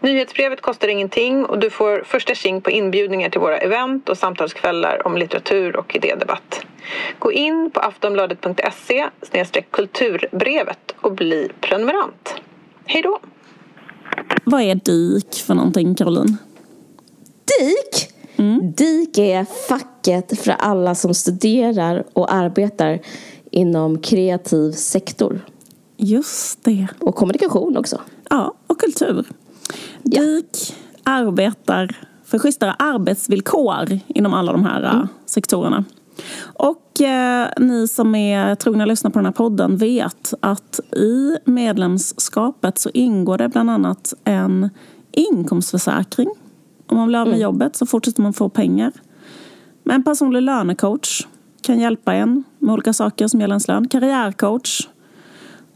Nyhetsbrevet kostar ingenting och du får första tjing på inbjudningar till våra event och samtalskvällar om litteratur och idédebatt. Gå in på aftonbladet.se kulturbrevet och bli prenumerant. Hej då! Vad är DIK för någonting, Caroline? DIK? Mm. DIK är facket för alla som studerar och arbetar inom kreativ sektor. Just det. Och kommunikation också. Ja, och kultur. Ja. DIK arbetar för schysstare arbetsvillkor inom alla de här mm. sektorerna. Och eh, ni som är trogna lyssnare på den här podden vet att i medlemskapet så ingår det bland annat en inkomstförsäkring. Om man blir av med mm. jobbet så fortsätter man få pengar. Men en personlig lönecoach kan hjälpa en med olika saker som gäller ens lön. Karriärcoach.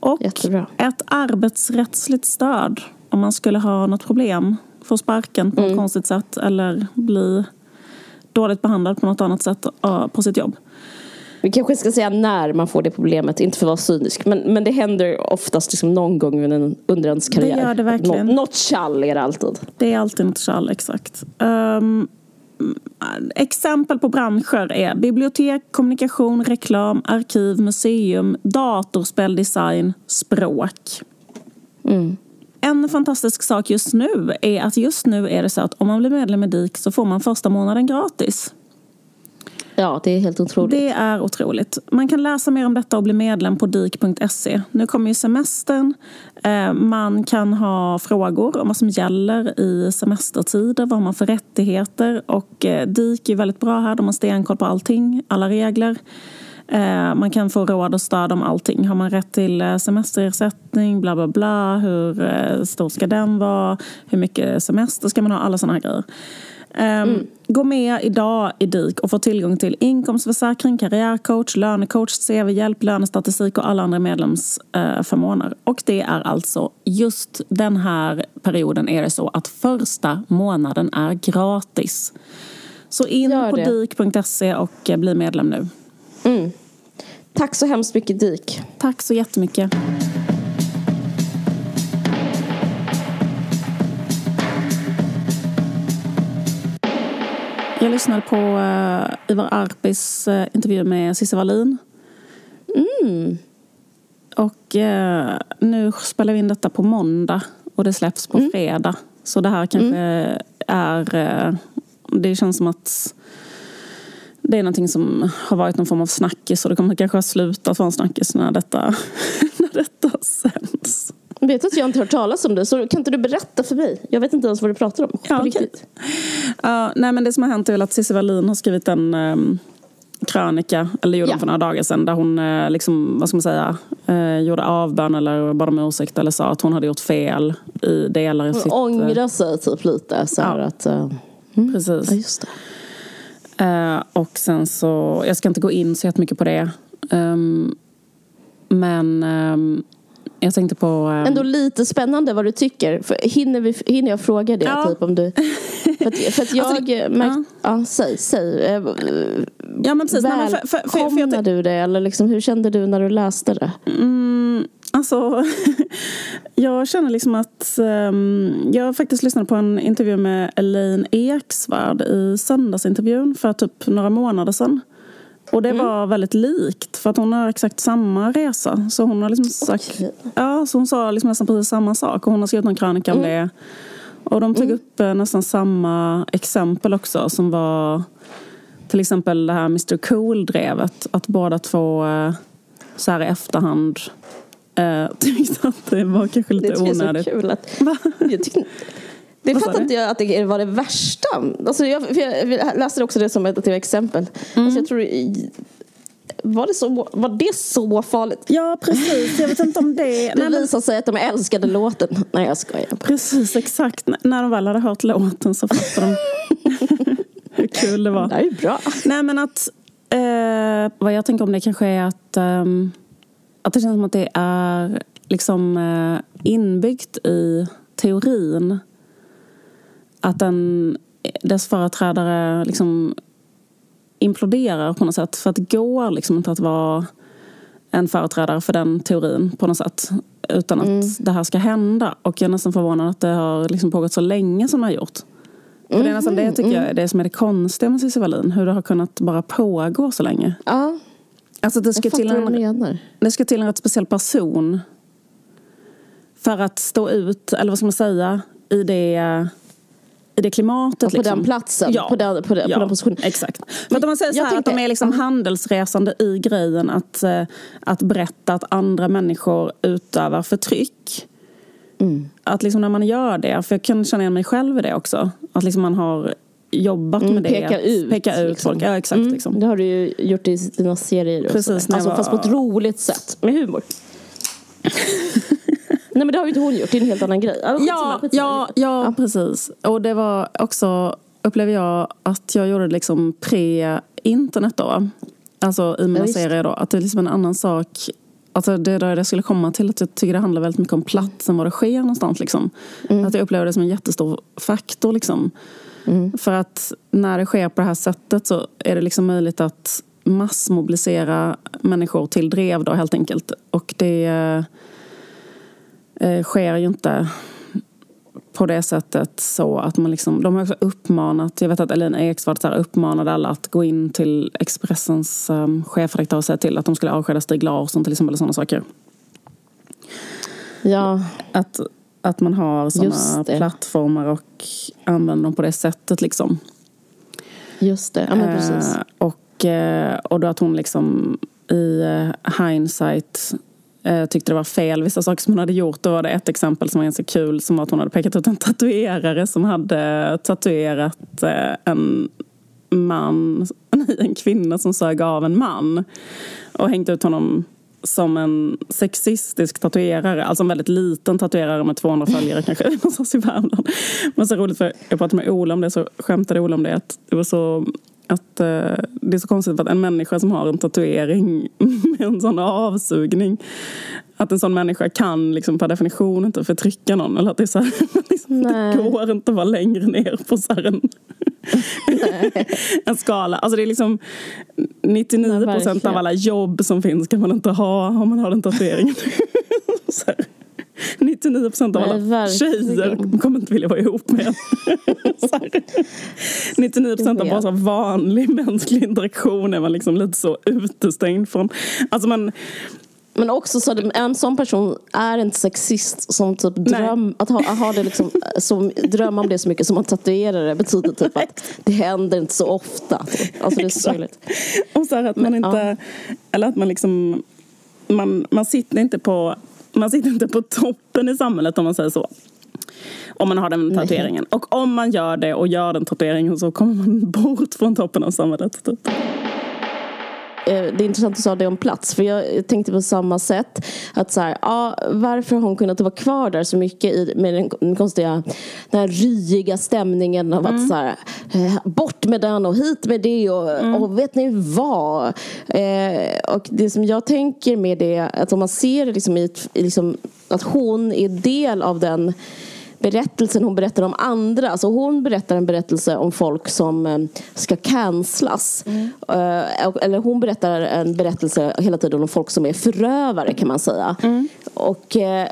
Och Jättebra. ett arbetsrättsligt stöd om man skulle ha något problem. Få sparken på mm. ett konstigt sätt eller bli dåligt behandlad på något annat sätt på sitt jobb. Vi kanske ska säga när man får det problemet, inte för att vara cynisk. Men, men det händer oftast liksom någon gång under, under ens karriär. Det gör det verkligen. Nå, något tjall är det alltid. Det är alltid något tjall, exakt. Um, exempel på branscher är bibliotek, kommunikation, reklam, arkiv, museum, datorspel, design, språk. Mm. En fantastisk sak just nu är att just nu är det så att om man blir medlem i DIK så får man första månaden gratis. Ja, det är helt otroligt. Det är otroligt. Man kan läsa mer om detta och bli medlem på dik.se. Nu kommer ju semestern. Eh, man kan ha frågor om vad som gäller i semestertider. Vad man för rättigheter? Och eh, DIK är väldigt bra här. De har stenkoll på allting, alla regler. Eh, man kan få råd och stöd om allting. Har man rätt till eh, semesterersättning, bla bla bla, hur eh, stor ska den vara, hur mycket semester ska man ha, alla sådana här grejer. Ehm, mm. Gå med idag i DIK och få tillgång till inkomstförsäkring, karriärcoach, lönecoach, CV-hjälp, lönestatistik och alla andra medlemsförmåner. Och det är alltså just den här perioden är det så att första månaden är gratis. Så in på dik.se och bli medlem nu. Mm. Tack så hemskt mycket DIK. Tack så jättemycket. Jag lyssnade på uh, Ivar Arpis uh, intervju med Cissi Wallin. Mm. Och uh, nu spelar vi in detta på måndag och det släpps på mm. fredag. Så det här kanske mm. är... det känns som att det är någonting som har varit någon form av snackis och det kommer kanske ha slutat vara en snackis när detta, när detta sänds. Jag vet att jag inte hört talas om det, så kan inte du berätta för mig? Jag vet inte ens vad du pratar om. Ja, okay. uh, nej, men det som har hänt är väl att Cissi Wallin har skrivit en um, krönika, eller gjorde ja. för några dagar sedan, där hon uh, liksom, vad ska man säga, uh, gjorde avbön eller bad om ursäkt eller sa att hon hade gjort fel i delar i hon sitt... Hon ångrar sig typ lite. Så ja. att, mm. Precis. Ja. Uh, och sen så, jag ska inte gå in så jättemycket på det. Um, men um, jag tänkte på... Um, Ändå lite spännande vad du tycker. För hinner, vi, hinner jag fråga det? Ja. Typ, om du, för att, för att jag... Alltså, märkt, ja. ja. säg, säg. Eh, ja, men precis. Välkomnar du det? Eller liksom, hur kände du när du läste det? Mm, alltså, jag känner liksom att... Um, jag faktiskt lyssnade på en intervju med Elaine Eksvärd i söndagsintervjun för typ några månader sedan. Och det mm. var väldigt likt för att hon har exakt samma resa. Så hon har liksom sagt, okay. ja, så hon sa liksom nästan precis samma sak och hon har skrivit en krönika om mm. det. Och de tog mm. upp eh, nästan samma exempel också som var till exempel det här Mr Cool-drevet. Att båda två eh, så här i efterhand eh, tyckte att det var kanske lite onödigt. Det är så kul att... jag tyckte, det fattar inte jag att det var det värsta. Alltså jag, jag läste också det som ett exempel. Mm. Alltså jag tror, var det, så, var det så farligt? Ja, precis. Jag vet inte om det... det visar sig att de älskade låten. Nej, jag skojar. Precis, exakt. När de väl hade hört låten så fattade de hur kul det var. Det är bra. Nej, men att... Eh, vad jag tänker om det kanske är att... Um, att det känns som att det är liksom eh, inbyggt i teorin att den, dess företrädare liksom imploderar på något sätt. För att det går liksom inte att vara en företrädare för den teorin på något sätt. Utan att mm. det här ska hända. Och jag är nästan förvånad att det har liksom pågått så länge som det har gjort. För det är nästan det tycker jag är det som är det konstiga med Cissi Wallin. Hur det har kunnat bara pågå så länge. Ja. Alltså det ska, till en, det ska till en rätt speciell person. För att stå ut, eller vad ska man säga, i det i det klimatet. Ja, på liksom. den platsen, ja. på, den, på, den, ja, på den positionen. Exakt. För att om man säger så här, att de är liksom handelsresande i grejen att, eh, att berätta att andra människor utövar förtryck. Mm. Att liksom när man gör det, för jag kan känna igen mig själv i det också. Att liksom man har jobbat mm, med det. Peka ut. Peka ut liksom. folk. Ja, exakt. Mm, liksom. Det har du ju gjort i dina serier. Precis, alltså, var... Fast på ett roligt sätt. Med humor. Nej men det har ju inte hon gjort, det är en helt annan grej. Alltså, ja, ja, ja, ja, precis. Och det var också, upplever jag, att jag gjorde liksom pre-internet då. Alltså i mina ja, serier då. Att det är liksom en annan sak. Alltså det där jag skulle komma till att jag tycker det handlar väldigt mycket om platsen, var det sker någonstans. Liksom. Mm. Att jag upplever det som en jättestor faktor. Liksom. Mm. För att när det sker på det här sättet så är det liksom möjligt att massmobilisera människor till drev då helt enkelt. Och det eh, sker ju inte på det sättet så att man liksom, de har också uppmanat, jag vet att Elina Eksvärd så här uppmanade alla att gå in till Expressens um, chefredaktör och säga till att de skulle avskeda Stig Larsson till exempel och sådana saker. Ja. Att, att man har sådana plattformar och använder dem på det sättet liksom. Just det, ja men precis. Eh, och, eh, och då att hon liksom i eh, hindsight eh, tyckte det var fel vissa saker som hon hade gjort. Då var det ett exempel som var ganska kul som var att hon hade pekat ut en tatuerare som hade tatuerat eh, en man, en kvinna som sög av en man och hängt ut honom som en sexistisk tatuerare, alltså en väldigt liten tatuerare med 200 följare kanske någonstans i Värmland. Men så roligt för jag pratade med Ola om det så skämtade Ola om det att det var så att eh, det är så konstigt att en människa som har en tatuering med en sån avsugning att en sån människa kan liksom per definition inte förtrycka någon. Eller att det, är så här, liksom, det går inte att vara längre ner på så en, en skala. Alltså det är liksom 99 procent av alla jobb som finns kan man inte ha om man har den tatueringen. 99 procent av alla Nej, tjejer kommer inte vilja vara ihop med en. 99 procent av bara så vanlig mänsklig interaktion är man liksom lite så utestängd från. Alltså man, men också så att en sån person är inte sexist som typ dröm, att ha, ha det liksom, som, drömma om det så mycket som att tatuera det betyder typ att det händer inte så ofta. Alltså det är så Och så att man Men, inte, ja. eller att man liksom, man, man sitter inte på man sitter inte på toppen i samhället om man säger så. Om man har den tatueringen. Nej. Och om man gör det och gör den tatueringen så kommer man bort från toppen av samhället. Typ. Eh, det är intressant att du sa det om plats. För jag tänkte på samma sätt. Att så här, ja, varför har hon kunnat vara kvar där så mycket i, med den konstiga, den här ryiga stämningen av mm. att så här, eh, bort med den och hit med det och, mm. och vet ni vad? Eh, och det som jag tänker med det, att om man ser det liksom i, liksom, att hon är del av den berättelsen hon berättar om andra. Alltså hon berättar en berättelse om folk som eh, ska cancelas. Mm. Eller hon berättar en berättelse hela tiden om folk som är förövare kan man säga. Mm. Och eh,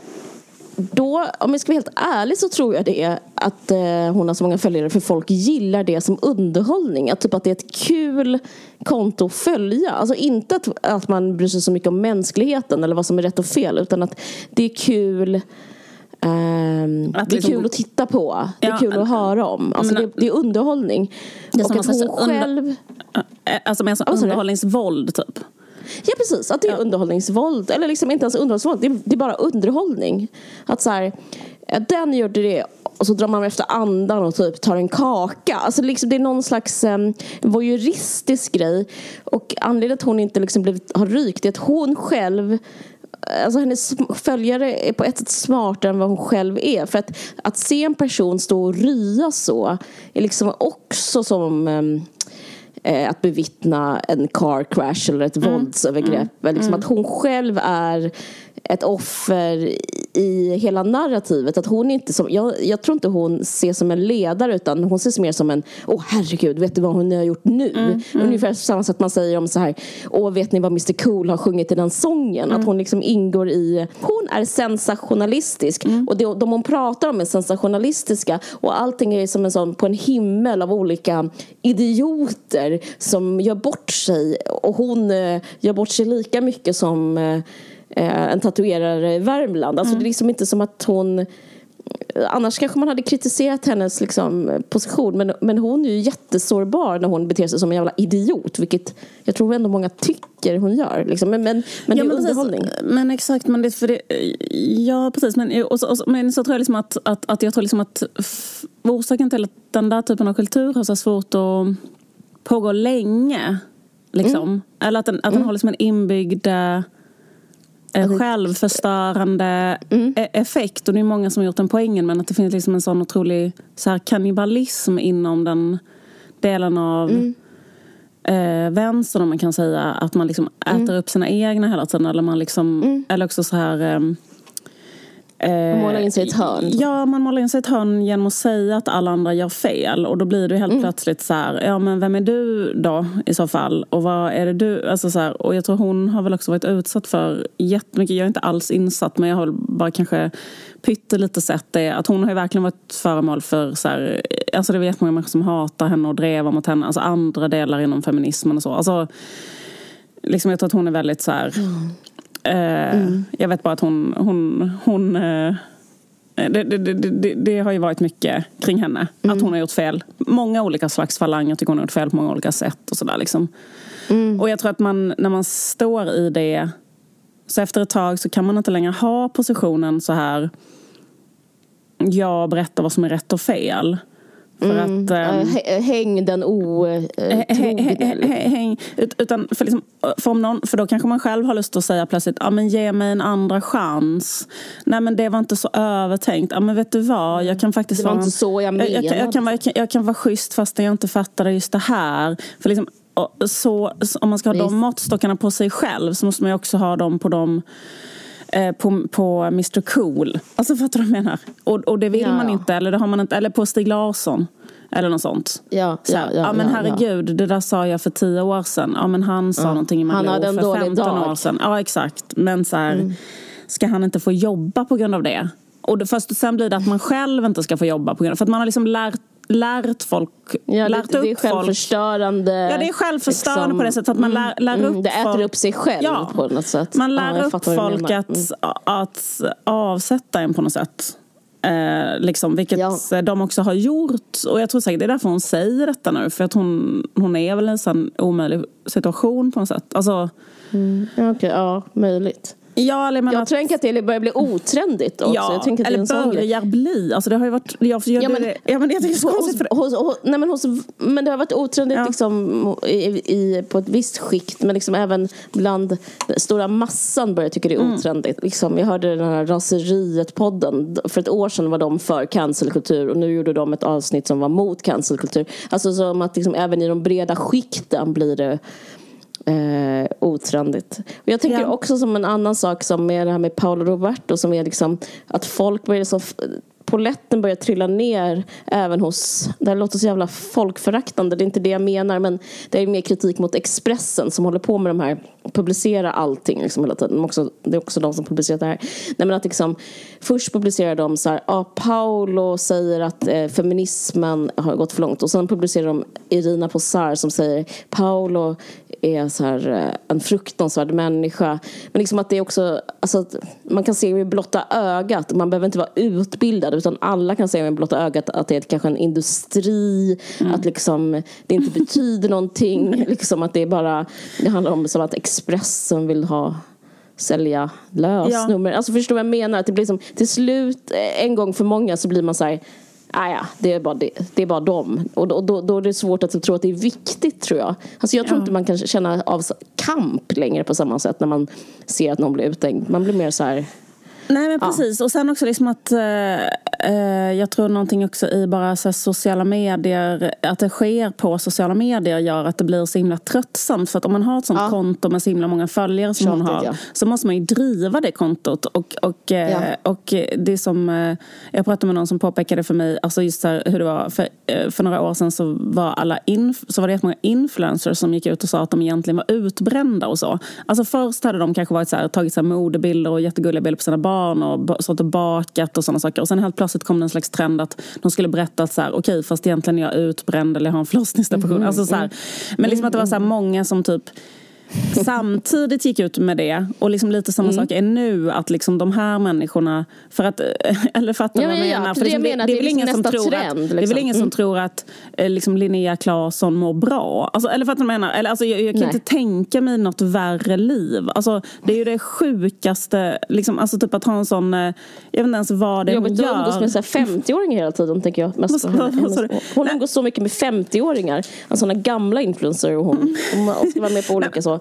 då, om jag ska vara helt ärlig så tror jag det att hon har så många följare för folk gillar det som underhållning. Att, typ att det är ett kul konto att följa. Alltså inte att, att man bryr sig så mycket om mänskligheten eller vad som är rätt och fel utan att det är kul Um, det är liksom, kul att titta på. Det är ja, kul att höra om. Alltså men, det, det, är underhållning. Det är och att hon själv... Under, alltså med oh, underhållningsvåld typ? Ja precis, att det är ja. underhållningsvåld. Eller liksom inte ens underhållningsvåld, det är, det är bara underhållning. Att så här, den gjorde det och så drar man efter andan och typ tar en kaka. Alltså liksom, det är någon slags um, voyeuristisk grej. Och anledningen till att hon inte liksom blivit, har rykt är att hon själv alltså hennes följare är på ett sätt smartare än vad hon själv är. För att, att se en person stå och rya så är liksom också som um, eh, att bevittna en car crash eller ett mm. våldsövergrepp. Mm. Liksom mm. Att hon själv är ett offer i hela narrativet. Att hon inte som, jag, jag tror inte hon ses som en ledare utan hon ses mer som en Åh oh, herregud, vet du vad hon har gjort nu? Mm, mm. Ungefär samma sätt man säger om så här Åh vet ni vad Mr Cool har sjungit i den sången? Mm. Att hon liksom ingår i Hon är sensationalistisk mm. och det, de hon pratar om är sensationalistiska och allting är som en sån på en himmel av olika idioter som gör bort sig och hon eh, gör bort sig lika mycket som eh, eh, en tatuerare i Värmland. Alltså mm. det är liksom inte som att hon Annars kanske man hade kritiserat hennes liksom, position men, men hon är ju jättesårbar när hon beter sig som en jävla idiot vilket jag tror ändå många tycker hon gör. Liksom. Men, men, men ja, det är underhållning. Men exakt, men det, för det, ja precis. Men, och så, och så, men så tror jag liksom att, att, att, jag tror liksom att orsaken till att den där typen av kultur har så svårt att pågå länge liksom. Mm. Eller att den, att den mm. har liksom en inbyggd alltså, självförstörande mm. E- effekt. Och det är många som har gjort den poängen men att det finns liksom en sån otrolig så här, kannibalism inom den delen av mm. eh, vänstern om man kan säga. Att man liksom äter mm. upp sina egna hela tiden. Eller, man liksom, mm. eller också så här... Eh, man målar in sig i ett hörn. Ja, man målar in sig i ett hörn genom att säga att alla andra gör fel. Och då blir det helt mm. plötsligt så här, ja men vem är du då i så fall? Och vad är det du? Alltså så här, och jag tror hon har väl också varit utsatt för jättemycket, jag är inte alls insatt men jag har bara kanske pyttelite sett det. Att hon har ju verkligen varit föremål för så här, alltså det är jättemånga människor som hatar henne och drevar mot henne. Alltså andra delar inom feminismen och så. Alltså, liksom jag tror att hon är väldigt så här, mm Mm. Jag vet bara att hon, hon, hon eh, det, det, det, det, har ju varit mycket kring henne. Mm. Att hon har gjort fel. Många olika slags falanger. Jag tycker hon har gjort fel på många olika sätt. Och, sådär, liksom. Mm. och jag tror att man, när man står i det så efter ett tag så kan man inte längre ha positionen så här jag berättar vad som är rätt och fel. För mm. att, um, häng den otrogne. Häng, utan för, liksom, för, om någon, för då kanske man själv har lust att säga plötsligt ja, men ge mig en andra chans. Nej men det var inte så övertänkt. Ja, men vet du vad, jag kan faktiskt det var vara, inte så jag menade. Jag, jag, jag, kan, jag, kan, jag kan vara schysst fast jag inte fattade just det här. För liksom, så, om man ska ha Visst. de måttstockarna på sig själv så måste man ju också ha dem på dem Eh, på, på Mr Cool. Alltså fattar du vad jag menar? Och, och det vill ja. man inte, eller det har man inte, eller på Stig Larsson. Eller något sånt. Ja, så, ja, ja, ja, men herregud, ja. det där sa jag för tio år sedan. Ja men han sa ja. någonting i Malou för 15 dag. år sedan. Ja exakt. Men så här, mm. ska han inte få jobba på grund av det? Och det, först och sen blir det att man själv inte ska få jobba på grund av För att man har liksom lärt lärt folk, ja, lärt det, upp det är självförstörande. Ja, det är självförstörande liksom, på det sättet att man lär, lär mm, upp Det äter folk. upp sig själv ja, på något sätt. Man lär ja, upp folk att, mm. att avsätta en på något sätt. Eh, liksom, vilket ja. de också har gjort. Och jag tror säkert det är därför hon säger detta nu. För att hon, hon är väl i en sån omöjlig situation på något sätt. Alltså, mm. okay, ja, möjligt. Ja, eller jag att... tänker att det börjar bli otrendigt också. Ja, jag tänker att eller det börjar bli. Alltså det har ju varit... Jag, jag, ja, men, det, ja, men jag tycker det är så konstigt. För hos, hos, nej, men, hos, men det har varit otrendigt ja. liksom, i, i, på ett visst skikt. Men liksom även bland den stora massan börjar tycka det är mm. otrendigt. Liksom, jag hörde den här Raseriet-podden. För ett år sedan var de för cancelkultur. Och nu gjorde de ett avsnitt som var mot cancelkultur. Alltså som att liksom, även i de breda skikten blir det eh, otrendigt. Och jag tänker ja. också som en annan sak som är det här med Paolo Roberto som är liksom att folk börjar så poletten börjar trilla ner även hos, det här låter så jävla folkföraktande, det är inte det jag menar men det är mer kritik mot Expressen som håller på med de här, publicera allting liksom hela tiden. Också, det är också de som publicerat det här. Nej, men att liksom, först publicerar de så här, ah, Paolo säger att eh, feminismen har gått för långt och sen publicerar de Irina Posar som säger Paolo är så här, eh, en fruktansvärd människa. Men liksom att det är också, alltså, man kan se med blotta ögat, man behöver inte vara utbildad utan alla kan se med blotta ögat att det är kanske en industri, mm. att liksom, det inte betyder någonting. liksom att det är bara, det handlar om som att Expressen vill ha sälja lösnummer. Ja. Alltså förstår vad jag menar? Att det blir som, till slut, eh, en gång för många så blir man så här Ah, ja, det är bara, det, det är bara dem. Och då, då, då, är det svårt att tro att det är viktigt tror jag. Alltså jag tror ja. inte man kan känna av kamp längre på samma sätt när man ser att någon blir uthängd. Man blir mer så här Nej men precis ja. och sen också liksom att eh, eh, jag tror någonting också i bara så sociala medier, att det sker på sociala medier gör att det blir så himla tröttsamt. För att om man har ett sånt ja. konto med så himla många följare som Tjatigt, man har ja. så måste man ju driva det kontot. Och, och, eh, och det som, eh, jag pratade med någon som påpekade för mig, alltså just här, hur det var, för, eh, för några år sedan så var, alla inf så var det jättemånga influencers som gick ut och sa att de egentligen var utbrända och så. Alltså först hade de kanske varit så här, tagit så här modebilder och jättegulliga bilder på sina barn och stått och bakat och sådana saker. Och sen helt plötsligt kom det en slags trend att de skulle berätta att så här, okej okay, fast egentligen är jag utbränd eller jag har en förlossningsdepression. Mm, alltså, så här. Men liksom att det var så här, många som typ samtidigt gick ut med det. Och liksom lite samma mm. sak är nu, att liksom de här människorna... För att, eller fattar ja, vad jag ja, menar? För liksom, det, det, det, är väl ingen som tror trend, att, liksom. det är väl ingen som tror att liksom Linnea Claesson mår bra. Alltså, eller fattar du vad jag menar? Eller, alltså, jag, jag kan Nej. inte tänka mig något värre liv. Alltså, det är ju det sjukaste, liksom, alltså typ att ha en sån... Eh, jag vet inte ens vad det är hon gör. Hon umgås med 50-åringar hela tiden, tänker jag. Mest hon umgås så mycket med 50-åringar. Alltså sådana gamla influencers och hon. Hon ska vara med på olika så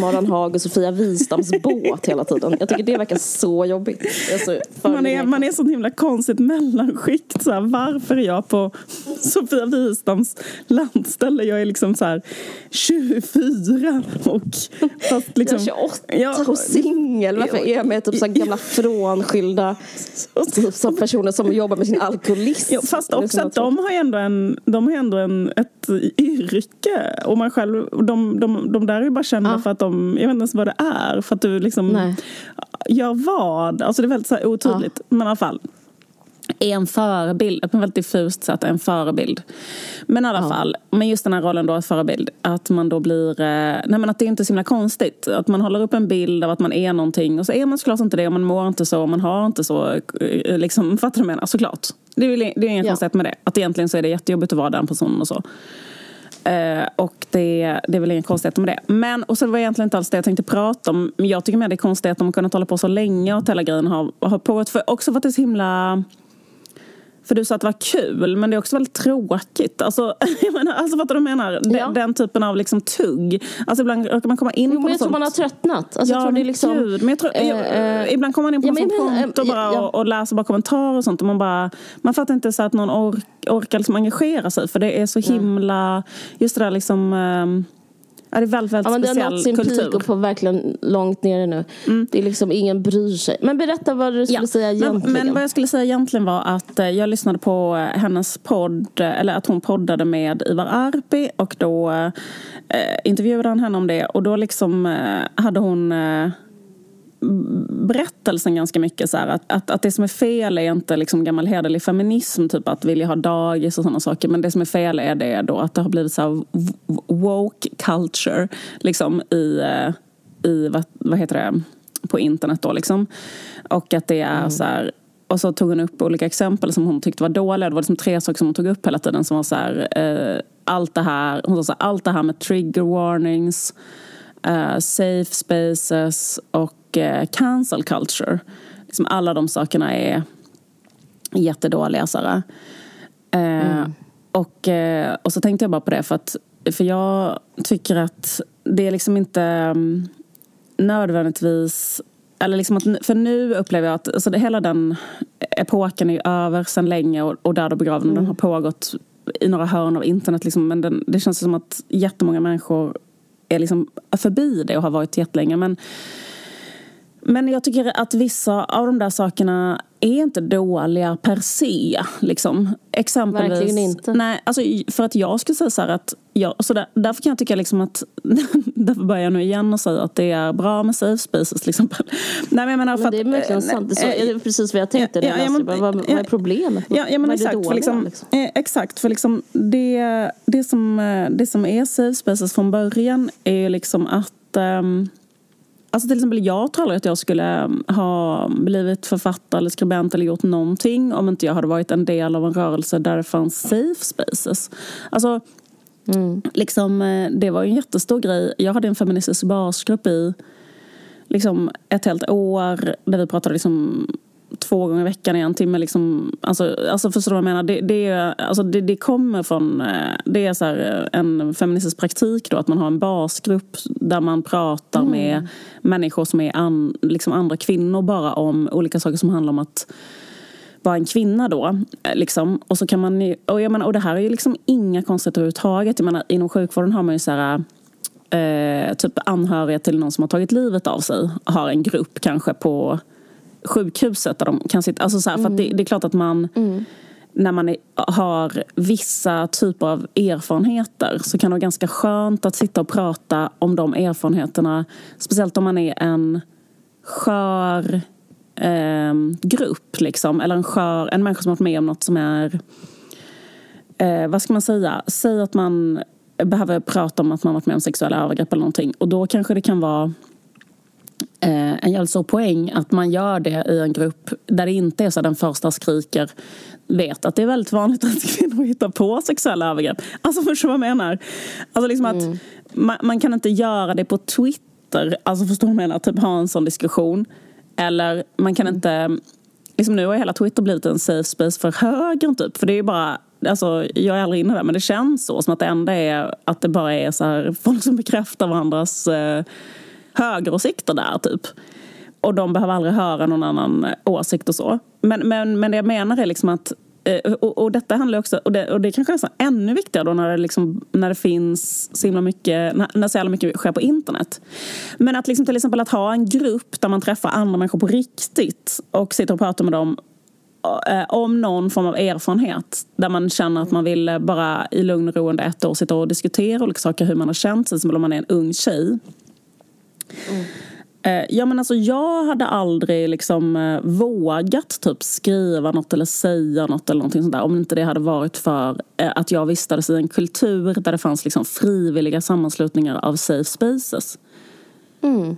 Maran Haag och Sofia Wistams båt hela tiden. Jag tycker det verkar så jobbigt. Alltså, man, är, man är sånt himla konstigt mellanskikt. Så här, varför är jag på Sofia Wistams landställe? Jag är liksom så här 24 och fast liksom, jag är 28 och singel. Varför är jag med typ så gamla frånskilda typ, så personer som jobbar med sin alkoholism? Ja, fast också att de har ändå, en, de har ändå en, ett yrke och man själv, de, de, de där är ju bara kända. För att de, jag vet inte ens vad det är. För att du liksom Nej. gör vad? Alltså det är väldigt så här otydligt. Ja. Men i alla fall är en förebild, på ett väldigt diffust sätt en förebild. Men i alla ja. fall, men just den här rollen då, förebild, att man då blir, eh, nej men att det är inte är så himla konstigt. Att man håller upp en bild av att man är någonting och så är man såklart inte det och man mår inte så och man har inte så, eh, liksom, fattar du vad jag menar? Såklart. Det är, det är inget ja. konstigt med det. Att egentligen så är det jättejobbigt att vara den personen och så. Eh, och det, det är väl inga konstigheter med det. Men, och så var det egentligen inte alls det jag tänkte prata om. Jag tycker mer det är konstigt att de har kunnat hålla på så länge och att hela grejen har, har pågått. För, också för att det är så himla för du sa att det var kul, men det är också väldigt tråkigt. Alltså, jag menar, alltså vad du menar? Ja. Den, den, typen av liksom tugg. Alltså ibland råkar man komma in jo, på men jag tror man har tröttnat. Alltså, ja, jag tror det är liksom, gud. Men jag tror, äh, jag, ibland kommer man in på ja, sånt konto äh, bara ja. och, och, läser bara kommentarer och sånt. Och man, bara, man fattar inte så att någon ork, orkar liksom engagera sig. För det är så himla... Just det där liksom... Um, Ja, det är väldigt, väldigt ja, men speciell Det har nått sin kultur. peak och på verkligen långt nere nu. Mm. Det är liksom ingen bryr sig. Men berätta vad du skulle ja. säga egentligen. Men, men, vad jag skulle säga egentligen var att eh, jag lyssnade på hennes podd, eh, eller att hon poddade med Ivar Arpi och då eh, intervjuade han henne om det och då liksom eh, hade hon eh, berättelsen ganska mycket. Så här, att, att, att det som är fel är inte liksom gammal hederlig feminism, typ att vilja ha dagis och sådana saker. Men det som är fel är det då att det har blivit så här woke culture liksom i, eh, i vad, vad heter det, på internet då liksom. Och att det är mm. så här, och så tog hon upp olika exempel som hon tyckte var dåliga. Det var liksom tre saker som hon tog upp hela tiden som var så här, eh, allt det här, hon sa så här, allt det här med trigger warnings, uh, safe spaces och eh, cancel culture. Liksom alla de sakerna är jättedåliga. Sara. Eh, mm. och, eh, och så tänkte jag bara på det för att för jag tycker att det är liksom inte um, nödvändigtvis eller liksom att, för nu upplever jag att alltså det, hela den epoken är över sedan länge och, och död och begraven. Mm. Den har pågått i några hörn av internet. Liksom, men den, det känns som att jättemånga människor är liksom förbi det och har varit jättelänge. Men men jag tycker att vissa av de där sakerna är inte dåliga per se. Liksom. Exempelvis, Verkligen inte. Nej, alltså, för att jag skulle säga så här att jag, så där, därför kan jag tycka liksom att därför börjar jag nu igen och säga att det är bra med safe spaces till exempel. Nej, men jag menar, men det är verkligen att, sant. Det är, så, precis vad jag tänkte. Ja, ja, men, vad, vad, vad, är problemet? Ja, ja men exakt. Dåliga, för liksom, liksom? Eh, exakt, för liksom det, det, som, det som är safe spaces från början är liksom att um, Alltså till exempel jag tror aldrig att jag skulle mm, ha blivit författare eller skribent eller gjort någonting om inte jag hade varit en del av en rörelse där det fanns safe spaces. Alltså, mm. liksom, eh, det var en jättestor grej. Jag hade en feministisk basgrupp i liksom, ett helt år där vi pratade liksom två gånger i veckan i en timme. Liksom, alltså, alltså förstår du vad jag menar? Det, det, alltså, det, det kommer från eh, det är så här, en feministisk praktik då, att man har en basgrupp där man pratar mm. med människor som är an, liksom andra kvinnor bara om olika saker som handlar om att vara en kvinna då. Liksom. Och, så kan man, och, jag menar, och det här är ju liksom inga konstigheter överhuvudtaget. Jag menar, inom sjukvården har man ju så här, eh, typ anhöriga till någon som har tagit livet av sig har en grupp kanske på sjukhuset där de kan sitta. Alltså så här, mm. för det, det, är klart att man mm. när man är, har vissa typer av erfarenheter så kan det vara ganska skönt att sitta och prata om de erfarenheterna. Speciellt om man är en skör eh, grupp liksom. Eller en skör, en människa som har varit med om något som är eh, vad ska man säga? Säg att man behöver prata om att man varit med om sexuella övergrepp eller någonting. Och då kanske det kan vara eh, en poäng att man gör det i en grupp där det inte är så att den första skriker vet att det är väldigt vanligt att kvinnor hittar på sexuella övergrepp. Alltså förstår du vad jag menar? Alltså liksom att mm. man, man, kan inte göra det på Twitter. Alltså förstår du vad jag menar? Typ ha en sån diskussion. Eller man kan mm. inte... Liksom nu har hela Twitter blivit en safe space för högern typ. För det är bara Alltså, jag är aldrig inne där, men det känns så. Som att det enda är att det bara är så här, folk som bekräftar varandras eh, högeråsikter där, typ. Och de behöver aldrig höra någon annan eh, åsikt och så. Men, men, men det jag menar är liksom att eh, och, och, detta handlar också, och det, och det kanske är så ännu viktigare då när det, liksom, när det finns så himla mycket, när, så jävla mycket sker på internet. Men att liksom, till exempel att ha en grupp där man träffar andra människor på riktigt och sitter och pratar med dem eh, om någon form av erfarenhet där man känner att man vill bara i lugn och ro under ett år sitta och diskutera olika saker, hur man har känt sig, som om man är en ung tjej. Mm. Ja, men alltså, jag hade aldrig liksom, eh, vågat typ, skriva något eller säga något eller någonting sånt där, om inte det hade varit för eh, att jag vistades i en kultur där det fanns liksom, frivilliga sammanslutningar av safe spaces. Mm.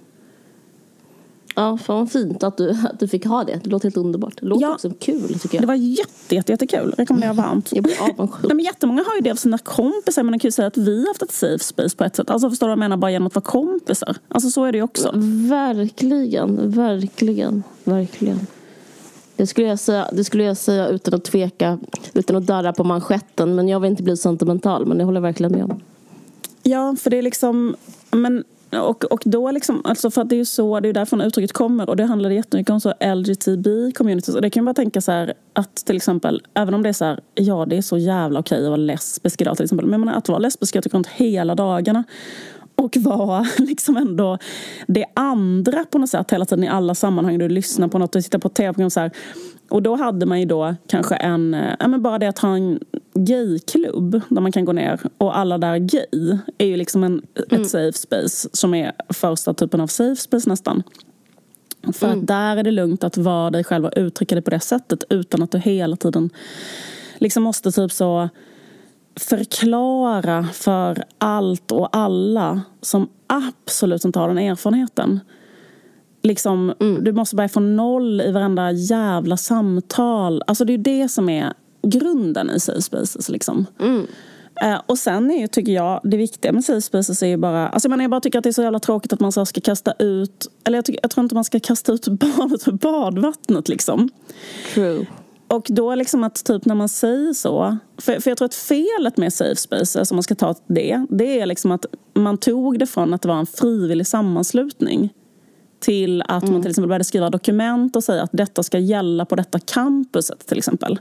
Ja, fan vad fint att du, att du fick ha det. Det låter helt underbart. Det låter ja, också kul tycker jag. Det var jätte, jätte, jättekul. Rekommenderar varmt. Jag blir avundsjuk. Nej, jättemånga har ju det av sina kompisar. Man kan ju säga att vi har haft ett safe space på ett sätt. Alltså förstår du vad jag menar? Bara genom att vara kompisar. Alltså så är det ju också. Verkligen, verkligen, verkligen. Det skulle, jag säga, det skulle jag säga utan att tveka, utan att darra på manschetten. Men jag vill inte bli sentimental, men det håller jag verkligen med om. Ja, för det är liksom... Men och, och då liksom, alltså för att det är ju så, det är därifrån uttrycket kommer och det handlar jättemycket om så LGTB-communities och det kan man bara tänka så här att till exempel, även om det är så här, ja det är så jävla okej att vara lesbisk idag till exempel, men att vara lesbisk jag tycker runt hela dagarna och vara liksom ändå det andra på något sätt hela tiden i alla sammanhang. Du lyssnar på något, du tittar på tv-program så här. Och då hade man ju då kanske en, eh, ja men bara det att ha en gayklubb där man kan gå ner och alla där gay är ju liksom en, mm. ett safe space som är första typen av safe space nästan. För mm. att där är det lugnt att vara dig själv och uttrycka dig på det sättet utan att du hela tiden liksom måste typ så förklara för allt och alla som absolut inte har den erfarenheten. Liksom, mm. Du måste börja från noll i varenda jävla samtal. Alltså det är det som är grunden i safe spaces. Liksom. Mm. Uh, och sen är ju, tycker jag, det viktiga med safe spaces är ju bara... Alltså jag, menar, jag bara tycker att det är så jävla tråkigt att man så ska kasta ut... Eller jag, tycker, jag tror inte man ska kasta ut barnet ur badvattnet liksom. True. Och då liksom att typ när man säger så, för, för jag tror att felet med safe spaces, om man ska ta det, det är liksom att man tog det från att det var en frivillig sammanslutning till att mm. man till exempel började skriva dokument och säga att detta ska gälla på detta campuset till exempel.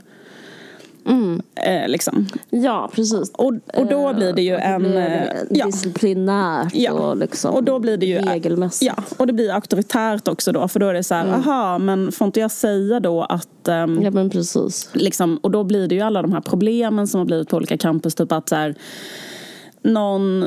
Mm. Eh, liksom. Ja, precis. Och, och då blir det ju eh, en... Det ja. Disciplinärt ja. och liksom och då blir det ju, regelmässigt. Ja, och det blir auktoritärt också då. För då är det så här, mm. aha, men får inte jag säga då att... Um, ja, men precis. Liksom, och då blir det ju alla de här problemen som har blivit på olika campus. Typ att så här, någon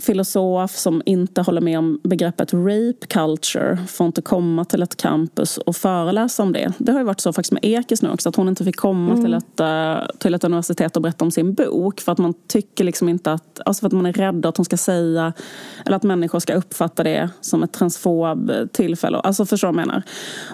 filosof som inte håller med om begreppet rape culture får inte komma till ett campus och föreläsa om det. Det har ju varit så faktiskt med Ekis nu också att hon inte fick komma mm. till, ett, uh, till ett universitet och berätta om sin bok för att man tycker liksom inte att, alltså för att man är rädd att hon ska säga eller att människor ska uppfatta det som ett transfob tillfälle. Alltså förstår du vad jag menar?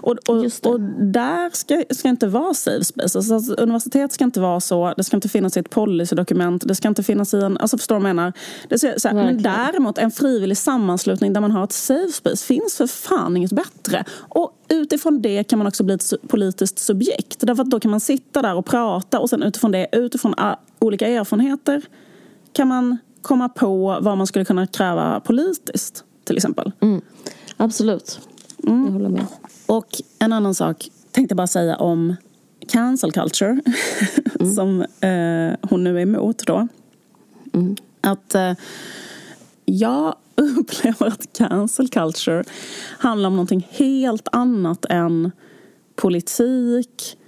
Och, och, och där ska, ska inte vara safe space. Alltså, alltså, universitet ska inte vara så, det ska inte finnas i ett policydokument, det ska inte finnas i en, alltså förstår du vad jag menar? Det ska, så här, Men däremot en frivillig sammanslutning där man har ett safe space finns för fan inget bättre. Och utifrån det kan man också bli ett politiskt subjekt. Därför att då kan man sitta där och prata och sen utifrån det, utifrån olika erfarenheter kan man komma på vad man skulle kunna kräva politiskt till exempel. Mm. Absolut, mm. jag håller med. Och en annan sak tänkte jag bara säga om cancel culture mm. som eh, hon nu är emot då. Mm. Att eh, jag upplever att cancel culture handlar om någonting helt annat än politik,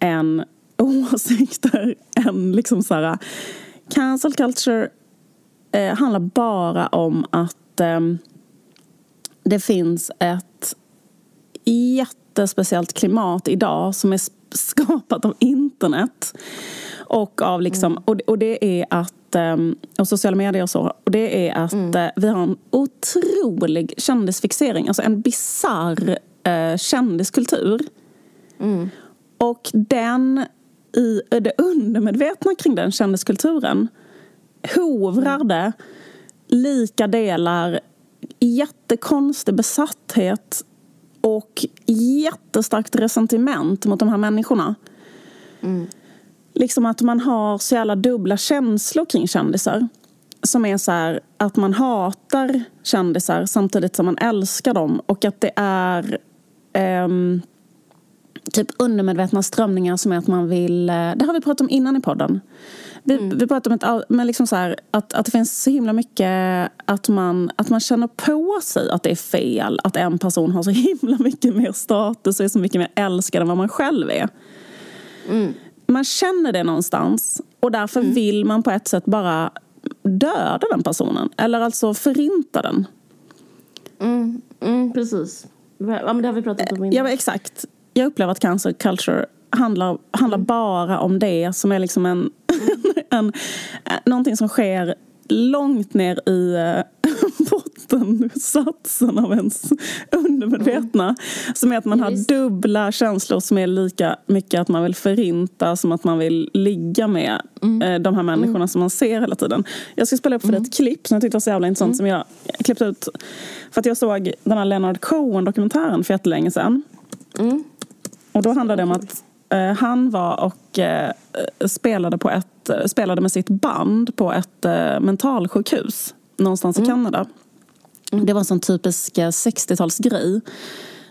än åsikter, än liksom så här. Cancel culture eh, handlar bara om att eh, det finns ett jättespeciellt klimat idag som är skapat av internet. Och, av liksom, mm. och, och det är att, ehm, och sociala medier och så. Och det är att mm. Eh, vi har en otrolig kändisfixering. Alltså en bizarr eh, kändiskultur. Mm. Och den, i det undermedvetna kring den kändiskulturen hovrar det lika delar jättekonstig besatthet och jättestarkt resentiment mot de här människorna. Mm. Liksom att man har så jävla dubbla känslor kring kändisar. Som är så här, att man hatar kändisar samtidigt som man älskar dem. Och att det är um, typ undermedvetna strömningar som är att man vill... Eh, det har vi pratat om innan i podden. Vi, mm. vi pratar om ett, men liksom så här, att, att det finns så himla mycket att man, att man känner på sig att det är fel att en person har så himla mycket mer status och är så mycket mer älskad än vad man själv är. Mm. Man känner det någonstans och därför mm. vill man på ett sätt bara döda den personen. Eller alltså förinta den. Mm, mm precis. Ja, men det har vi pratat om innan. Ja, exakt. Jag upplever att cancer culture handlar, handlar mm. bara om det som är liksom en, en, någonting som sker långt ner i eh, bottensatsen av ens undermedvetna. Mm. Som är att man har dubbla känslor som är lika mycket att man vill förinta som att man vill ligga med mm. Eh, de här människorna mm. som man ser hela tiden. Jag ska spela upp för dig ett klipp som jag tyckte var så jävla intressant som jag klippte ut för att jag såg den här Leonard Cohen-dokumentären för jättelänge sedan. Och då handlade det om att Eh, han var och spelade, på ett, spelade med sitt band på ett eh, mentalsjukhus någonstans mm. i Kanada. Mm. Det var en sån typisk 60-talsgrej.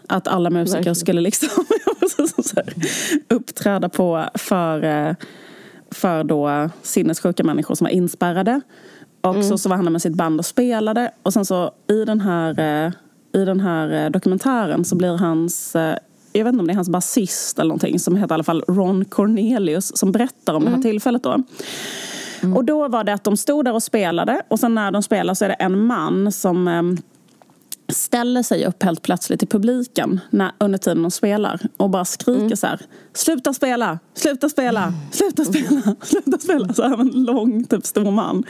Att alla musiker Verkligen. skulle liksom uppträda på för, för då sinnessjuka människor som var inspärrade. Och mm. så, så var han med sitt band och spelade. Och sen så i den här, i den här dokumentären så blir hans jag vet inte om det är hans basist eller någonting som heter i alla fall Ron Cornelius som berättar om mm. det här mm. tillfället då. Mm. Och då var det att de stod där och spelade och sen när de spelar så är det en man som eh, ställer sig upp helt plötsligt i publiken när, under tiden de spelar och bara skriker mm. så här Sluta spela! Sluta spela! Sluta spela! Sluta spela! Så här en lång, typ stor man.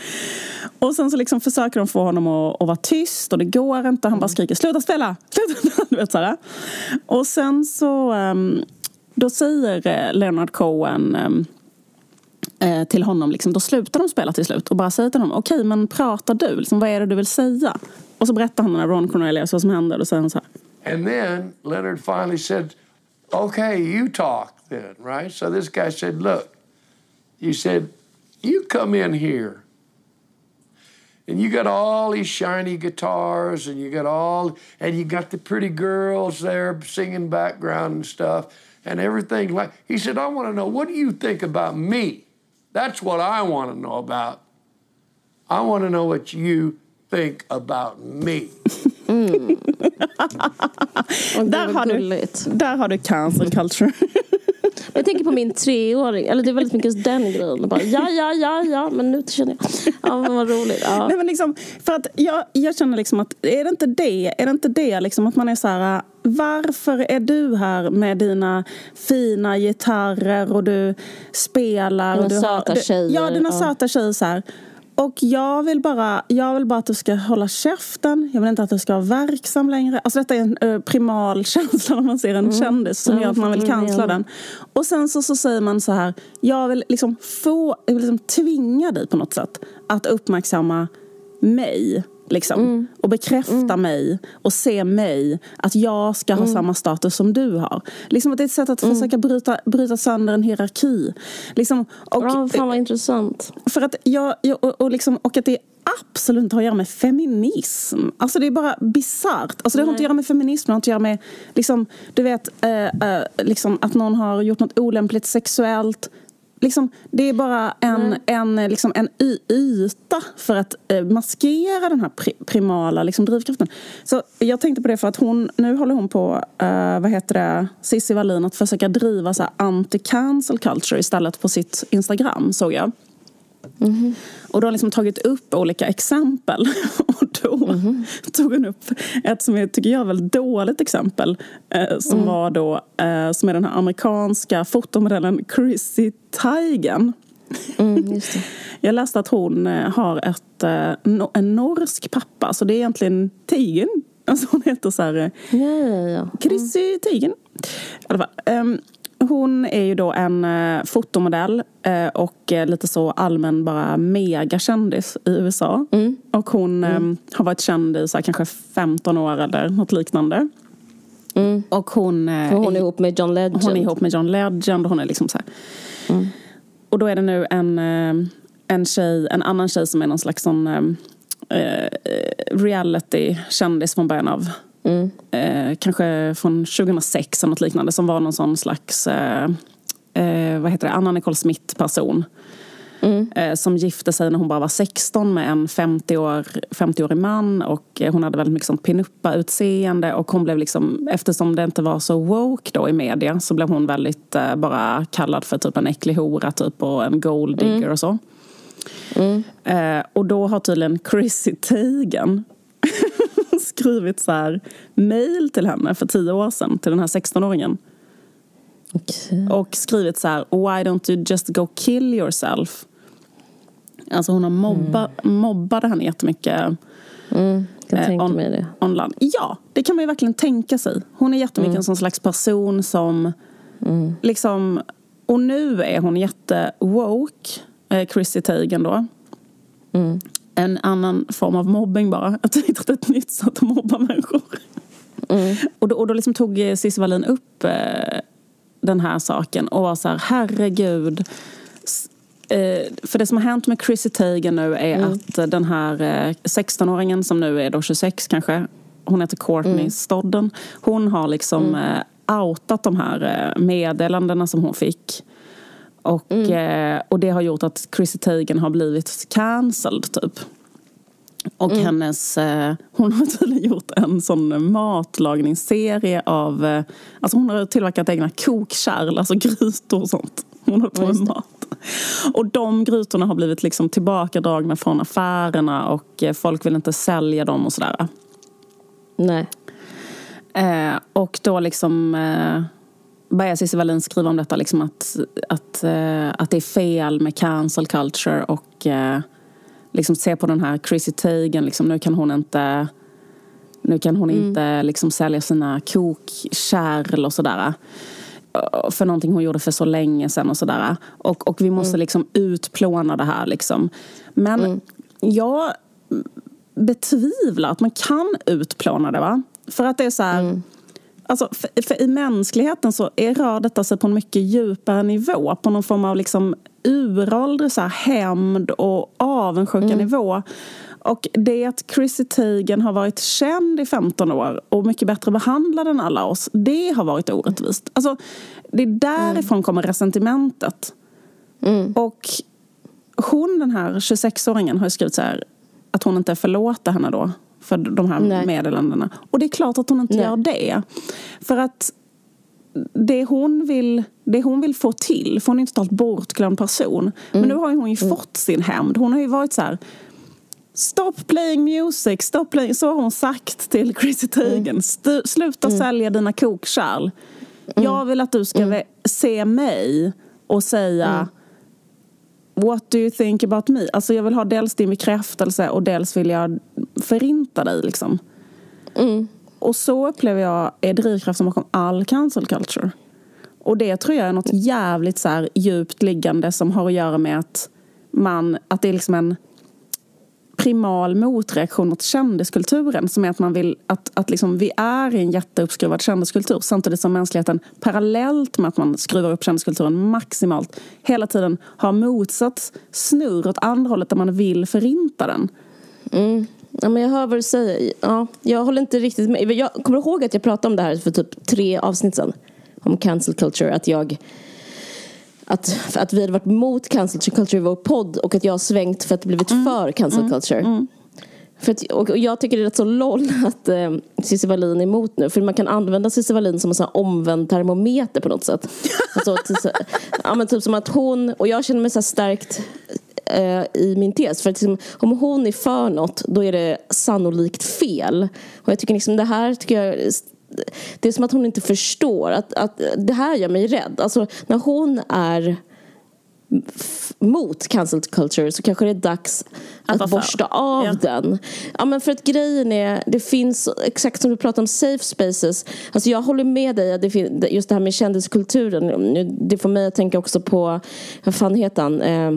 Och sen så liksom försöker de få honom att, att vara tyst och det går inte. Han bara mm. skriker Sluta spela! Sluta spela! Du vet, så här. Och sen så um, då säger eh, Leonard Cohen um, till honom, liksom, då slutar de spela till slut och bara säger till honom, okej okay, men pratar du? Liksom, vad är det du vill säga? Och så han Ron Cornelius vad som och han så här. And then Leonard finally said, okay, you talk then, right? So this guy said, look, you said, you come in here and you got all these shiny guitars and you got all and you got the pretty girls there singing background and stuff and everything like he said i want to know what do you think about me that's what i want to know about i want to know what you think about me. Mm. där, har du, där har du cancel culture. Jag tänker på min treåring, eller det är väldigt mycket den grejen. Bara, ja, ja, ja, ja, men nu känner jag, ja men vad roligt. Ja. Nej, men liksom, för att jag, jag känner liksom att, är det inte det, är det inte det liksom att man är så här, varför är du här med dina fina gitarrer och du spelar? Dina och du söta har, tjejer. Ja, dina ja. söta tjejer så här. Och jag vill, bara, jag vill bara att du ska hålla käften. Jag vill inte att du ska vara verksam längre. Alltså detta är en uh, primal känsla när man ser en mm. kändis som mm. gör att man vill cancella den. Och sen så, så säger man så här. Jag vill liksom få, jag vill liksom tvinga dig på något sätt att uppmärksamma mig. Liksom, mm. Och bekräfta mm. mig och se mig. Att jag ska ha mm. samma status som du har. Liksom att det är ett sätt att mm. försöka bryta, bryta sönder en hierarki. Liksom, och, ja, fan vad intressant. För att jag, jag och, och, liksom, och att det absolut inte har att göra med feminism. Alltså det är bara bisarrt. Alltså det har inte att göra med feminism, det har inte att göra med liksom, du vet, äh, äh, liksom att någon har gjort något olämpligt sexuellt. Liksom, det är bara en, en, liksom en yta för att eh, maskera den här pri primala liksom, drivkraften. Så jag tänkte på det för att hon, nu håller hon på, eh, vad heter det, Cissi Wallin att försöka driva så anti-cancel culture istället på sitt Instagram såg jag. Mm. Och då har liksom tagit upp olika exempel. Och då mm. tog hon upp ett som jag tycker jag är väldigt dåligt exempel. Eh, som mm. var då, eh, som är den här amerikanska fotomodellen Chrissy Teigen. Mm, jag läste att hon eh, har ett, eh, en norsk pappa, så det är egentligen Teigen. Alltså hon heter så här... Ja, ja, ja. Chrissy Teigen. I alla fall. Um, hon är ju då en eh, fotomodell eh, och eh, lite så allmän bara megakändis i USA. Mm. Och hon mm. har varit känd i så här, kanske 15 år eller något liknande. Mm. Och hon, hon är ihop med John Legend. Hon är ihop med John Legend och hon är liksom så mm. Och då är det nu en, en tjej, en annan tjej som är någon slags sån eh, reality-kändis från början av Mm. Eh, kanske från 2006 eller något liknande som var någon sån slags eh, eh, vad heter det, Anna Nicole Smith-person. Mm. Eh, som gifte sig när hon bara var 16 med en 50-årig 50 man och hon hade väldigt mycket sånt pinuppa-utseende och hon blev liksom, eftersom det inte var så woke då i media så blev hon väldigt eh, bara kallad för typ en äcklig hora typ och en gold digger mm. och så. Mm. Och då har tydligen Chrissy Teigen skrivit så här mail till henne för tio år sedan, till den här 16-åringen. Okay. Och skrivit så här, why don't you just go kill yourself? Alltså hon har mobba, mm. mobbade henne jättemycket. Mm, kan eh, tänka on, mig det. Online. Ja, det kan man ju verkligen tänka sig. Hon är jättemycket mm. en sån slags person som mm. liksom... Och nu är hon jätte-woke, eh, Chrissy Teigen då. Mm en annan form av mobbing bara. Att jag hittat ett nytt sätt att mobba människor. Mm. Och då, och då liksom tog Cissi Wallin upp eh, den här saken och var så här, herregud. Eh, för det som har hänt med Chrissy Teigen nu är mm. att den här eh, 16-åringen som nu är då 26 kanske, hon heter Courtney mm. Stodden. Hon har liksom mm. eh, outat de här eh, meddelandena som hon fick. Och, mm. eh, och det har gjort att Chrissy Teigen har blivit cancelled typ. Och mm. hennes, eh, hon har tydligen gjort en sån matlagningsserie av, eh, alltså hon har tillverkat egna kokkärl, alltså grytor och sånt. Hon har på med mat. Och de grytorna har blivit liksom tillbakadragna från affärerna och eh, folk vill inte sälja dem och sådär. Nej. Eh, och då liksom eh, börjar Cissi Wallin skriva om detta, liksom att, att, uh, att det är fel med cancel culture och uh, liksom se på den här Chrissy Teigen, liksom, nu kan hon inte nu kan hon mm. inte liksom sälja sina kokkärl och sådär. Eh, för någonting hon gjorde för så länge sedan och sådär. Och, och vi måste mm. liksom utplåna det här liksom. Men mm. jag betvivlar att man kan utplåna det va. För att det är så här, mm. Alltså, för, för I mänskligheten så är, rör detta sig på en mycket djupare nivå. På någon form av liksom uråldrig så här, hämnd och avundsjuka mm. nivå. Och det att Chrissy Teigen har varit känd i 15 år och mycket bättre behandlad än alla oss, det har varit orättvist. Alltså, det är därifrån mm. kommer resentimentet. Mm. Och hon, den här 26-åringen, har skrivit så här att hon inte förlåter henne då för de här Nej. meddelandena. Och det är klart att hon inte Nej. gör det. För att det hon vill, det hon vill få till, för hon är en totalt bortglömd person. Mm. Men nu har hon ju mm. fått sin hämnd. Hon har ju varit så här Stop playing music, stop playing. Så har hon sagt till Chrissy Teigen. Mm. Sluta mm. sälja dina kokkärl. Mm. Jag vill att du ska mm. se mig och säga mm. What do you think about me? Alltså jag vill ha dels din bekräftelse och dels vill jag förinta dig liksom. Mm. Och så upplever jag är drivkraften bakom all cancel culture. Och det tror jag är något jävligt så här djupt liggande som har att göra med att man, att det är liksom en primal motreaktion mot kändiskulturen som är att man vill att, att liksom, vi är i en jätteuppskruvad kändiskultur samtidigt som mänskligheten parallellt med att man skruvar upp kändiskulturen maximalt hela tiden har motsatt snurr åt andra hållet där man vill förinta den. Mm. Ja, men jag hör vad du säger. Ja, jag håller inte riktigt med. Jag kommer ihåg att jag pratade om det här för typ tre avsnitt sedan. Om cancel culture. Att jag att, att vi hade varit mot cancel culture i vår podd och att jag har svängt för att det blivit mm. för cancel mm. culture. Mm. För att, och jag tycker det är rätt så loll att eh, Cissi Wallin är emot nu. För man kan använda Cissi Wallin som en sån omvänd termometer på något sätt. alltså, till, ja, men typ som att hon, och jag känner mig så stärkt eh, i min tes. För att liksom, om hon är för något, då är det sannolikt fel. Och jag tycker liksom det här tycker jag det är som att hon inte förstår att, att det här gör mig rädd. Alltså när hon är mot cancel culture så kanske det är dags att, att borsta av ja. den. Ja men för att grejen är, det finns, exakt som du pratar om safe spaces. Alltså jag håller med dig, det, just det här med kändiskulturen. Det får mig att tänka också på, vad fan heter han? Eh,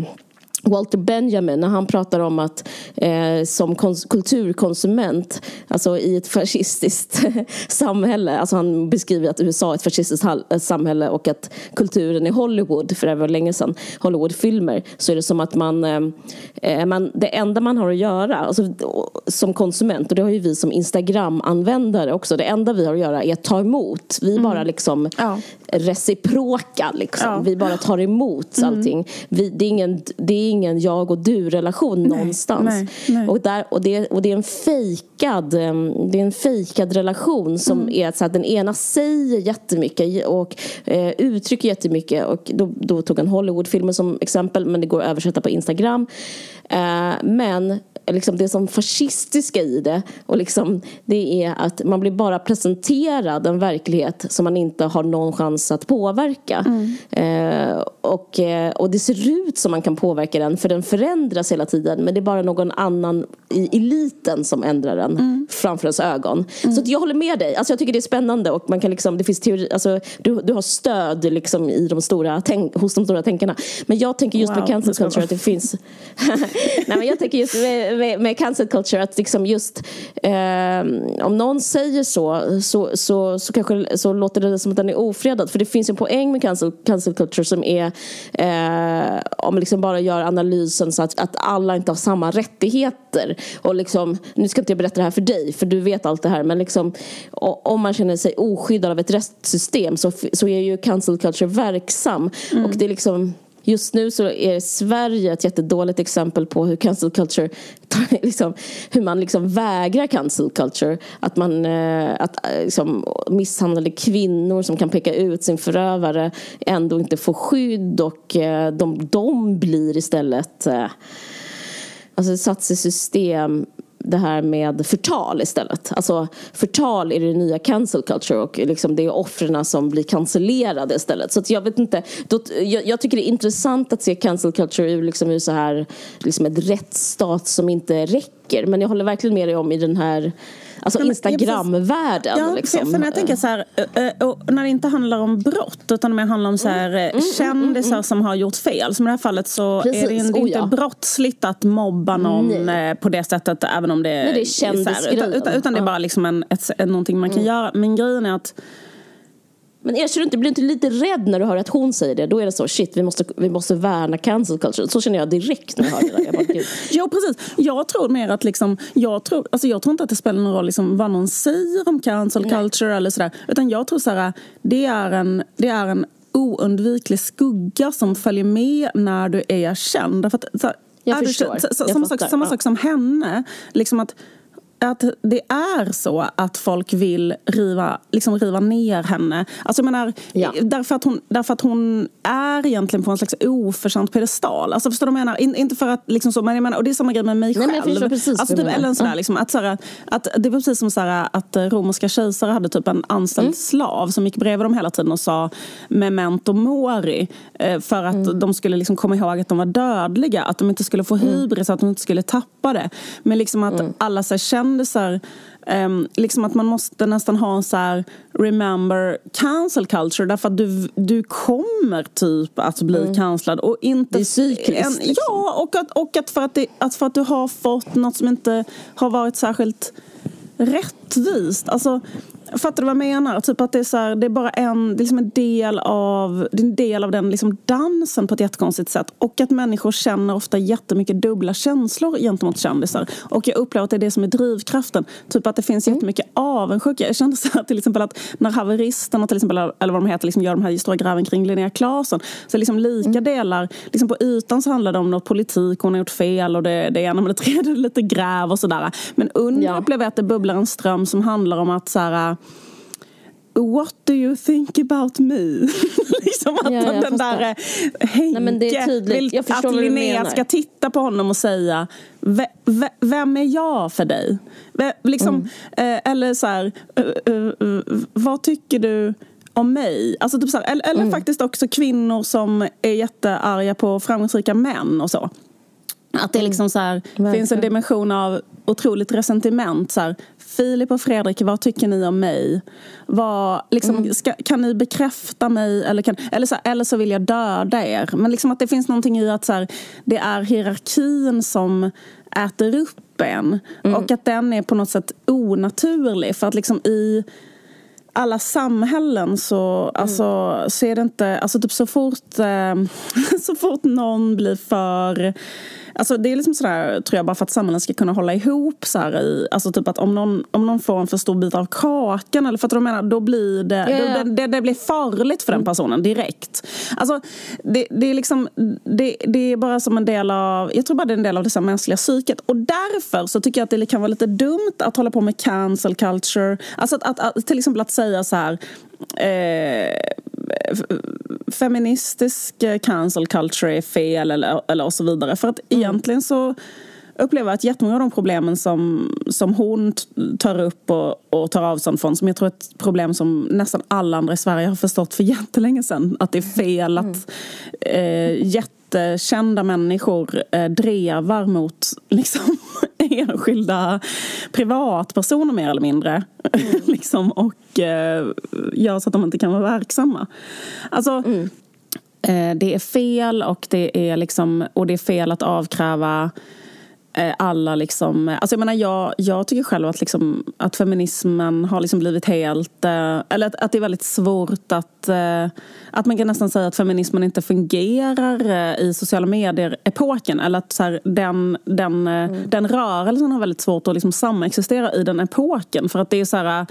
Walter Benjamin när han pratar om att eh, som kulturkonsument alltså i ett fascistiskt samhälle, alltså han beskriver att USA är ett fascistiskt eh, samhälle och att kulturen i Hollywood, för det var länge sedan, Hollywoodfilmer, så är det som att man, eh, eh, man det enda man har att göra alltså, som konsument, och det har ju vi som Instagram-användare också, det enda vi har att göra är att ta emot. Vi mm. bara liksom ja. reciproka liksom. Ja. Vi bara tar emot mm. allting. Vi, det är ingen, det är ingen jag och du-relation någonstans. Nej, nej. Och, där, och, det, och det är en fejkad, det är en fejkad relation som mm. är så att den ena säger jättemycket och eh, uttrycker jättemycket. Och då, då tog han Hollywoodfilmer som exempel men det går att översätta på Instagram. Eh, men liksom det som fascistiska i det och liksom, det är att man blir bara presenterad en verklighet som man inte har någon chans att påverka. Mm. Eh, och, eh, och det ser ut som man kan påverka den för den förändras hela tiden men det är bara någon annan i eliten som ändrar den mm. framför ens ögon. Mm. Så jag håller med dig, alltså jag tycker det är spännande och man kan liksom, det finns teori, alltså, du, du har stöd liksom i de stora tänk, hos de stora tänkarna. Men jag tänker just wow, med cancel culture att det finns Nej men jag tänker just med, med, cancel culture att liksom just eh, om någon säger så, så så, så kanske så låter det som att den är ofredad. För det finns en poäng med cancel, cancel culture som är eh, om man liksom bara gör analysen så att, att alla inte har samma rättigheter. Och liksom, nu ska inte jag berätta det här för dig för du vet allt det här men liksom, om man känner sig oskyddad av ett rättssystem så, så är ju cancel culture verksam. Mm. Och det är liksom Just nu så är Sverige ett jättedåligt exempel på hur cancel culture, liksom, hur man liksom vägrar cancel culture. Att man eh, att, eh, liksom, misshandlade kvinnor som kan peka ut sin förövare ändå inte får skydd och eh, de, de blir istället alltså satt i system det här med förtal istället. Alltså förtal är det nya cancel culture och liksom det är offren som blir cancellerade istället. Så jag vet inte, då, jag, jag, tycker det är intressant att se cancel culture ur, liksom, ur så här, liksom ett rättsstat som inte räcker. Men jag håller verkligen med dig om i den här Alltså Instagramvärlden. Ja, liksom. för när jag tänker så här, när det inte handlar om brott utan mer handlar om så här, mm, mm, mm kändisar mm, mm, som har gjort fel. Som i det här fallet så Precis. är det, inte oh, ja. brottsligt att mobba någon Nej. Eh, på det sättet även om det, Nej, det är kändisgrejen. Utan, utan, utan, det är bara liksom en, ett, någonting man kan mm. göra. Men grejen är att men erkänner du inte, blir du inte lite rädd när du hör att hon säger det? Då är det så, shit, vi måste, vi måste värna cancel culture. Så känner jag direkt när jag hör det där. Jag bara, jo, precis. Jag tror mer att liksom, jag tror, alltså jag tror inte att det spelar någon roll liksom, vad någon säger om cancel culture Nej. eller sådär. Utan jag tror så här, det är en, det är en oundviklig skugga som följer med när du är känd. För att, så, jag förstår. Du, så, så, samma, sak, samma ja. sak som henne. Liksom att att det är så att folk vill riva, liksom riva ner henne. Alltså jag menar, ja. därför, att hon, därför att hon är egentligen på en slags oförtjänt pedestal. Alltså förstår du vad jag menar? In, inte för att liksom så, men jag menar, och det är samma grej med mig Nej, själv. alltså, typ, eller sådär, liksom, att, sådär, att det var precis som sådär, att romerska kejsare hade typ en anställd mm. slav som gick bredvid dem hela tiden och sa memento mori. Eh, för att mm. de skulle liksom komma ihåg att de var dödliga. Att de inte skulle få mm. hybris, mm. att de inte skulle tappa det. Men liksom att mm. alla så känner kändisar Um, liksom att man måste nästan ha en så här remember cancel culture därför att du, du kommer typ att bli mm. cancellad. Och inte, det är cykliskt. liksom. Ja, och, att, och att, för att, det, att för att du har fått något som inte har varit särskilt rättvist. Alltså, Fattar du vad jag menar? Typ att det är, så här, det är bara en, det är liksom en del av, det en del av den liksom dansen på ett jättekonstigt sätt. Och att människor känner ofta jättemycket dubbla känslor gentemot kändisar. Och jag upplever att det är det som är drivkraften. Typ att det finns mm. jättemycket avundsjuka. Jag kände så här, till exempel att när haveristerna till exempel, eller vad de heter, liksom gör de här stora gräven kring Linnea Claesson. Så liksom lika mm. delar, liksom på ytan så handlar det om något politik, hon har gjort fel och det, det ena med det tredje, lite gräv och sådär. Men under ja. upplever jag att det bubblar en ström som handlar om att så här, What do you think about me? liksom att ja, den där eh, Henke Nej, vill att Linnea ska titta på honom och säga Vem är jag för dig? Liksom, mm. eh, eller så här, uh, uh, uh, vad tycker du om mig? Alltså typ så här, eller, eller mm. faktiskt också kvinnor som är jättearga på framgångsrika män och så. Att det liksom så här, mm. finns en dimension av otroligt resentiment. Så här, Filip och Fredrik, vad tycker ni om mig? Vad, liksom, mm. ska, kan ni bekräfta mig? Eller, kan, eller, så, eller så vill jag döda er. Men liksom att det finns någonting i att så här, det är hierarkin som äter upp en. Mm. Och att den är på något sätt onaturlig. För att liksom i alla samhällen så, mm. alltså, så är det inte... Alltså typ så fort, eh, så fort någon blir för Alltså det är liksom sådär, tror jag, bara för att samhällen ska kunna hålla ihop. Så i, alltså typ att om någon, om någon får en för stor bit av kakan, eller för att de menar, då blir det, yeah. då, det, det, blir farligt för den mm. personen direkt. Alltså, det, det, är liksom, det, det är bara som en del av, jag tror bara det är en del av det mänskliga psyket. Och därför så tycker jag att det kan vara lite dumt att hålla på med cancel culture. Alltså att, att, att till exempel att säga så här eh, feministisk cancel culture är fel eller, eller och så vidare. För att mm. egentligen så upplever jag att jättemånga av de problemen som, som hon tar upp och, och tar avstånd från som jag tror är ett problem som nästan alla andra i Sverige har förstått för jättelänge sedan. Att det är fel att mm. eh, jättekända människor eh, drevar mot liksom, enskilda privatpersoner mer eller mindre. Mm. liksom, och eh, gör så att de inte kan vara verksamma. Alltså, mm. eh, det är fel och det är, liksom, och det är fel att avkräva alla liksom... Alltså jag menar, jag, jag tycker själv att, liksom, att feminismen har liksom blivit helt... Eh, eller att, att det är väldigt svårt att... Eh, att man kan nästan säga att feminismen inte fungerar i sociala medier-epoken. Eller att så här, den, den, mm. den rörelsen har väldigt svårt att liksom samexistera i den epoken. För att det är så här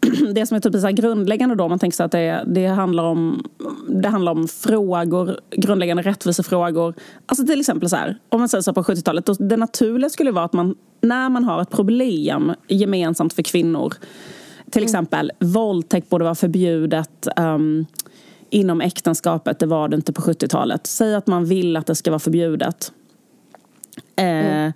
det som är typ så grundläggande då, man tänker sig att det, det, handlar om, det handlar om frågor, grundläggande rättvisefrågor. Alltså till exempel så här, om man säger så på 70-talet, det naturliga skulle vara att man, när man har ett problem gemensamt för kvinnor, till mm. exempel mm. våldtäkt borde vara förbjudet um, inom äktenskapet, det var det inte på 70-talet. Säg att man vill att det ska vara förbjudet. Eh, mm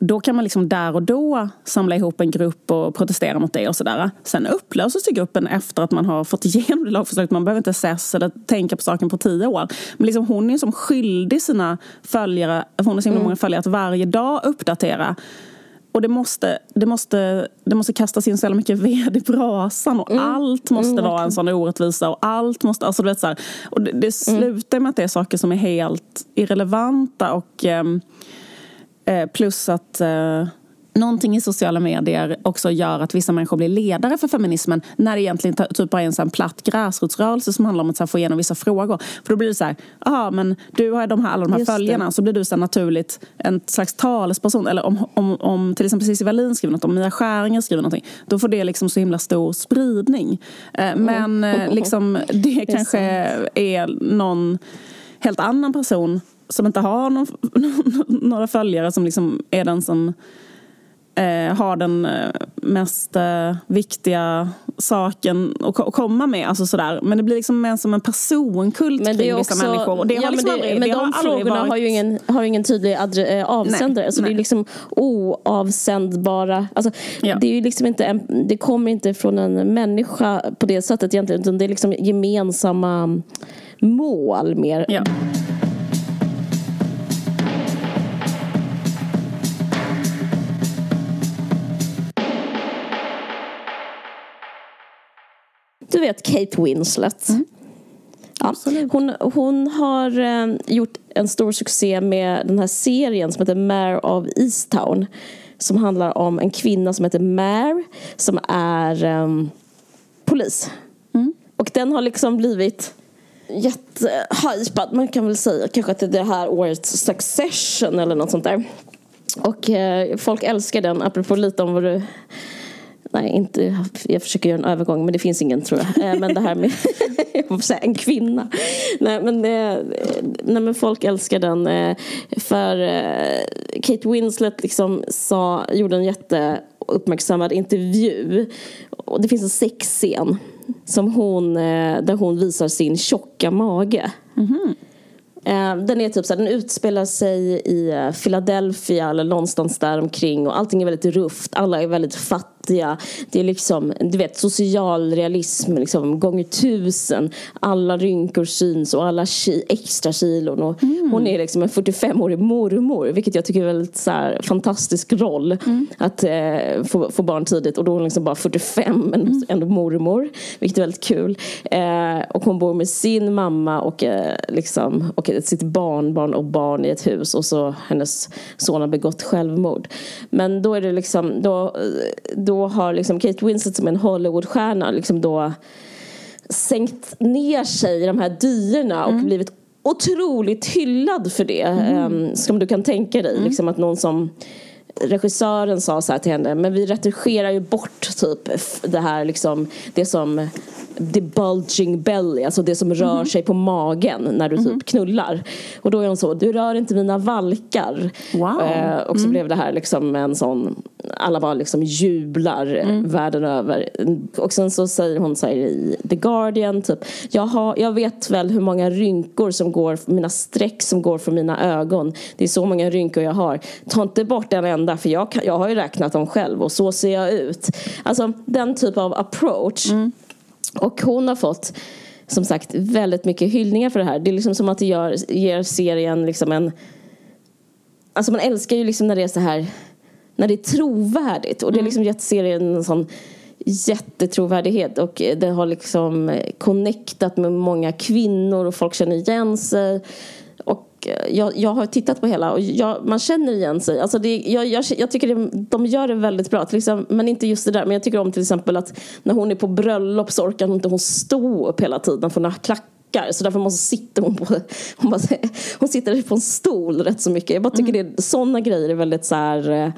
då kan man liksom där och då samla ihop en grupp och protestera mot det och sådär. Sen upplöses gruppen efter att man har fått igenom det lagförslaget. Man behöver inte ses eller tänka på saken på tio år. Men liksom hon är som skyldig sina följare, hon har så himla mm. många följare, att varje dag uppdatera. Och det måste, det, måste, det måste kastas in så jävla mycket ved i brasan och mm. allt måste mm, vara en sån orättvisa och allt måste, alltså du vet så här, Och det, det mm. slutar med att det är saker som är helt irrelevanta och um, Eh, plus att eh, någonting i sociala medier också gör att vissa människor blir ledare för feminismen när det egentligen typ bara är en sån platt gräsrotsrörelse som handlar om att här, få igenom vissa frågor. För då blir det så här, aha, men du har de här, alla de här Just följarna det. så blir du så naturligt en slags talesperson. Eller om, om, om till exempel Cissi Wallin skriver något, om Mia Skäringer skriver någonting, då får det liksom så himla stor spridning. Eh, men mm. liksom, det, det kanske är någon helt annan person som inte har någon, några följare som liksom är den som eh, har den eh, mest eh, viktiga saken att komma med. Alltså sådär. Men det blir liksom mer som en personkult men kring också, vissa människor. Och det ja, har liksom men det, aldrig, men de frågorna varit... har ju ingen, har ingen tydlig adre, äh, avsändare. Nej, så nej. det är liksom oavsändbara. Alltså, ja. det, är liksom inte en, det kommer inte från en människa på det sättet egentligen. Utan det är liksom gemensamma mål mer. Ja. Du vet Kate Winslet. Mm. Ja. Hon, hon har eh, gjort en stor succé med den här serien som heter Mare of Easttown. Som handlar om en kvinna som heter Mare som är eh, polis. Mm. Och den har liksom blivit jättehypad. Man kan väl säga kanske att det är det här årets Succession eller något sånt där. Och eh, folk älskar den, apropå lite om vad du Nej, inte, jag försöker göra en övergång men det finns ingen tror jag. Eh, men det här med säga, en kvinna. Nej men, det, nej men folk älskar den. Eh, för eh, Kate Winslet liksom sa, gjorde en jätteuppmärksammad intervju. Och det finns en sexscen som hon, där hon visar sin tjocka mage. Mm -hmm. Den är typ så här, den utspelar sig i Philadelphia eller någonstans där omkring och allting är väldigt rufft. Alla är väldigt fattiga fattiga. Det är liksom, du vet, social realism liksom, gånger tusen. Alla rynkor syns och alla ki extra kilon. Och mm. Hon är liksom en 45-årig mormor, vilket jag tycker är en väldigt så här, fantastisk roll. Mm. Att eh, få, få barn tidigt och då är hon liksom bara 45 men mm. ändå mormor, vilket är väldigt kul. Eh, och hon bor med sin mamma och, eh, liksom, och sitt barnbarn och barn i ett hus och så hennes son har begått självmord. Men då är det liksom, då, då då har liksom Kate Winslet som en Hollywoodstjärna liksom då sänkt ner sig i de här dyerna och mm. blivit otroligt hyllad för det. Mm. Um, som du kan tänka dig. Mm. Liksom att någon som regissören sa så här till henne, men vi retigerar ju bort typ det här liksom, det som the bulging belly, alltså det som rör mm. sig på magen när du typ mm. knullar. Och då är hon så, du rör inte mina valkar. Wow. Eh, och så mm. blev det här liksom en sån, alla bara liksom jublar mm. världen över. Och sen så säger hon så här i The Guardian, typ, jag, har, jag vet väl hur många rynkor som går, mina streck som går från mina ögon. Det är så många rynkor jag har. Ta inte bort en enda för jag, jag har ju räknat dem själv och så ser jag ut. Alltså den typ av approach mm. Och hon har fått som sagt väldigt mycket hyllningar för det här. Det är liksom som att det gör, ger serien liksom en... Alltså man älskar ju liksom när det är så här när det är trovärdigt och det har liksom gett serien en sån jättetrovärdighet och det har liksom connectat med många kvinnor och folk känner igen sig jag, jag har tittat på hela och jag, man känner igen sig. Alltså det, jag, jag, jag tycker det, de gör det väldigt bra. Till exempel, men inte just det där. Men jag tycker om till exempel att när hon är på bröllop så orkar hon inte hon stå upp hela tiden för har klackar. Så därför måste sitter hon på hon, bara, hon sitter på en stol rätt så mycket. Jag bara tycker mm. det, sådana grejer är väldigt så här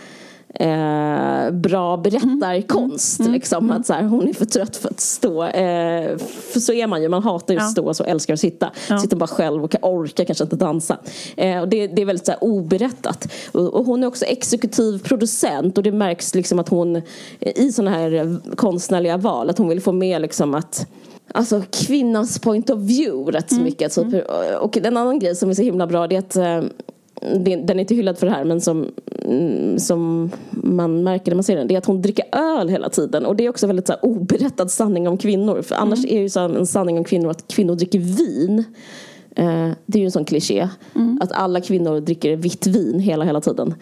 eh, bra berättarkonst. Mm. Liksom. Mm. Att så här, hon är för trött för att stå. Eh, för så är man ju, man hatar ju att stå så älskar att sitta. Ja. Sitter bara själv och orkar kanske inte dansa. Eh, och det, det, är väldigt så här, oberättat. Och, och, hon är också exekutiv producent och det märks liksom att hon i sådana här konstnärliga val, att hon vill få med liksom att Alltså kvinnans point of view rätt så mm. mycket. Typ. Mm. Och en annan grej som är så himla bra det är att eh, den är inte hyllad för det här men som, mm, som man märker när man ser den, det är att hon dricker öl hela tiden. Och det är också väldigt så här, oberättad sanning om kvinnor. För annars mm. är ju så en sanning om kvinnor att kvinnor dricker vin. Eh, det är ju en sån kliché. Mm. Att alla kvinnor dricker vitt vin hela, hela tiden.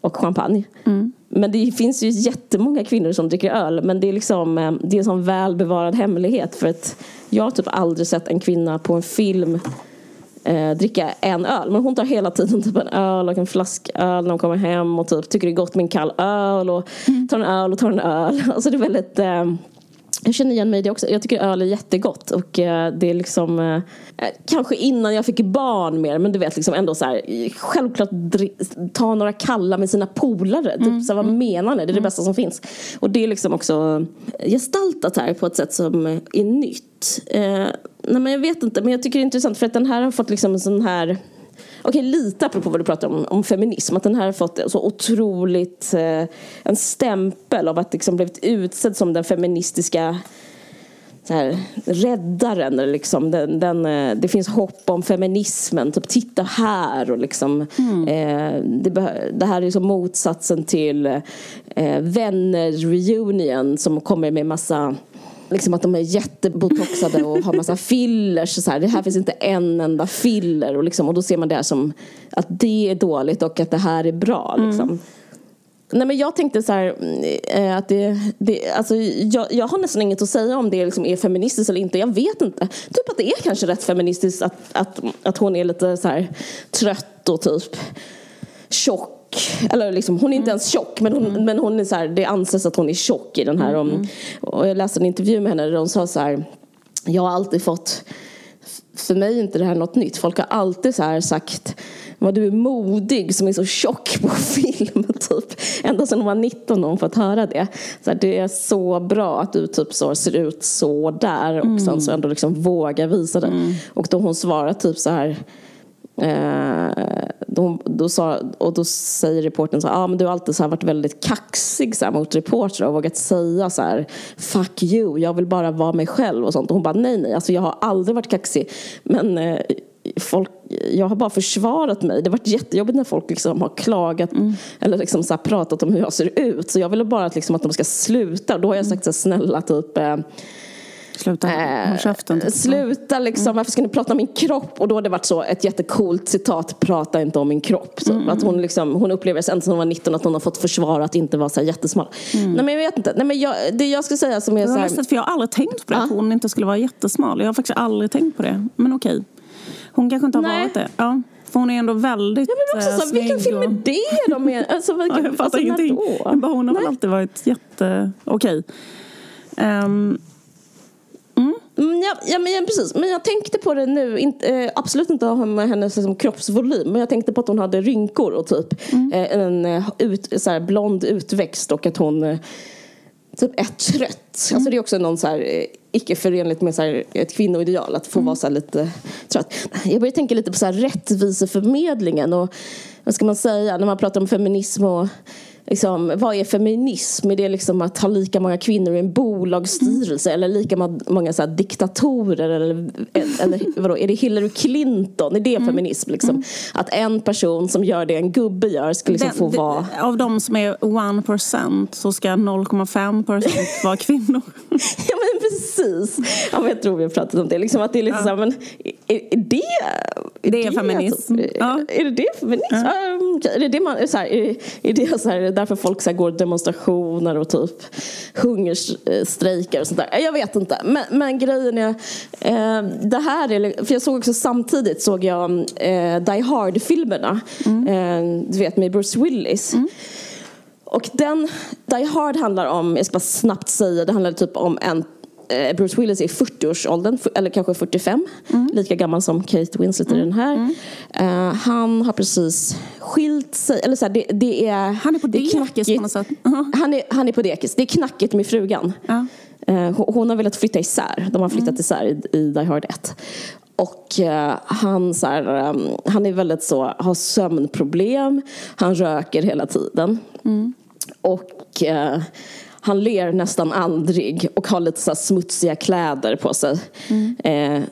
Och champagne. Mm. Men det finns ju jättemånga kvinnor som dricker öl. Men det är liksom, eh, det är en sån välbevarad hemlighet. För att jag har typ aldrig sett en kvinna på en film eh, dricka en öl. Men hon tar hela tiden typ en öl och en flasköl när hon kommer hem och typ tycker det är gott med en kall öl och mm. tar en öl och tar en öl. Alltså det är väldigt eh, jag känner igen mig i det också. Jag tycker öl är jättegott och eh, det är liksom eh, Kanske innan jag fick barn mer men du vet liksom ändå så här Självklart ta några kalla med sina polare. Typ, mm. så här, vad menar ni? Det är det mm. bästa som finns. Och det är liksom också gestaltat här på ett sätt som är nytt. Eh, nej men jag vet inte men jag tycker det är intressant för att den här har fått liksom en sån här Okej, lite apropå vad du pratar om, om feminism. Att den här har fått så otroligt eh, en stämpel av att liksom blivit utsedd som den feministiska så här, räddaren. Liksom. Den, den, eh, det finns hopp om feminismen. Typ, titta här. Och liksom, mm. eh, det, det, här är liksom motsatsen till eh, Vänner reunion som kommer med massa liksom att de är jättebotoxade och har massa fillers. Så här. Det här finns inte en enda filler. Och, liksom, och då ser man det som att det är dåligt och att det här är bra. Mm. Liksom. Nej men jag tänkte så här, äh, att det, det alltså, jag, jag har nästan inget att säga om det liksom är feministiskt eller inte. Jag vet inte. Typ att det är kanske rätt feministiskt att, att, att hon är lite så här trött och typ tjock eller liksom, hon är inte mm. ens tjock men hon, mm. men hon är så här, det anses att hon är tjock i den här. Mm. Om, och jag läste en intervju med henne där hon sa så här, jag har alltid fått, för mig är inte det här något nytt, folk har alltid så här sagt vad du är modig som är så tjock på film. Typ. Ända sedan hon var 19 har hon fått höra det. Så här, det är så bra att du typ så ser ut så där och mm. sen så ändå liksom vågar visa det. Mm. Och då hon svarar typ så här då, då, sa, och då säger reporten så här, ah, men du har alltid så varit väldigt kaxig så här, mot reportrar och vågat säga så här, fuck you, jag vill bara vara mig själv och sånt. Och hon bara, nej nej, alltså jag har aldrig varit kaxig. Men eh, folk, jag har bara försvarat mig. Det har varit jättejobbigt när folk liksom har klagat mm. eller liksom så pratat om hur jag ser ut. Så jag ville bara att, liksom, att de ska sluta. Då har jag sagt så här, snälla typ eh, Sluta håll käften. Typ. Sluta liksom, mm. varför ska ni prata om min kropp? Och då har det varit så ett jättecoolt citat, prata inte om min kropp. Så, mm. att hon, liksom, hon upplever sedan hon var 19 att hon har fått försvara att inte vara så här jättesmal. Mm. Nej men jag vet inte, Nej, men jag, det jag ska säga som är så här... för jag har aldrig tänkt på det, att hon inte skulle vara jättesmal. Jag har faktiskt aldrig tänkt på det. Men okej. Hon kanske inte har Nej. varit det. Ja. För hon är ändå väldigt ja, men också så, Vilken film är det de är? Alltså, vilken, ja, jag fattar alltså, ingenting. Då? Bara hon har väl alltid varit jätte... Okej. Um, Mm, ja, ja, men, precis. Men jag tänkte på det nu, inte, eh, absolut inte med hennes liksom, kroppsvolym, men jag tänkte på att hon hade rynkor och typ mm. eh, en eh, ut, så här, blond utväxt och att hon eh, typ är trött. Mm. Alltså det är också någon så här, eh, icke förenligt med så här, ett kvinnoideal att få mm. vara så lite trött. Jag börjar tänka lite på så här, rättviseförmedlingen och vad ska man säga när man pratar om feminism och liksom, vad är feminism? Är det liksom att ha lika många kvinnor i en bolagsstyrelse mm. eller lika många så diktatorer? Eller, eller vadå, är det Hillary Clinton? Är det mm. feminism? Liksom? Mm. Att en person som gör det en gubbe gör ska liksom Den, få vara... Av de som är 1% så ska 0,5% vara kvinnor. ja men precis. Ja, men jag tror vi har pratat om det. Liksom att det är lite ja. så här, men är, är det... Är det, är feminism. Alltså, ja. Är det det feminism? Ja. Är det det man... Så här, är, är det så här, därför folk så här, går demonstrationer och typ hungerstrejkar och sånt där. Jag vet inte. Men, men grejen är, eh, det här är, för jag såg också samtidigt såg jag eh, Die Hard-filmerna. Mm. Eh, du vet med Bruce Willis. Mm. Och den, Die Hard handlar om, jag ska bara snabbt säga, det handlar typ om en Eh, Bruce Willis är i 40-årsåldern, eller kanske 45. Mm. Lika gammal som Kate Winslet mm. i den här. Mm. Uh, han har precis skilt sig. Eller så här, det, det, är, han är på dekis på något sätt. Uh -huh. han, är, han är på dekis. Det är knackigt med frugan. Uh. Uh, hon har velat flytta isär. De har flyttat mm. isär i, i Die Hard 1. Och uh, han, så här, um, han är väldigt så, har sömnproblem. Han röker hela tiden. Mm. Och uh, han ler nästan aldrig och har lite så smutsiga kläder på sig. Mm. Eh,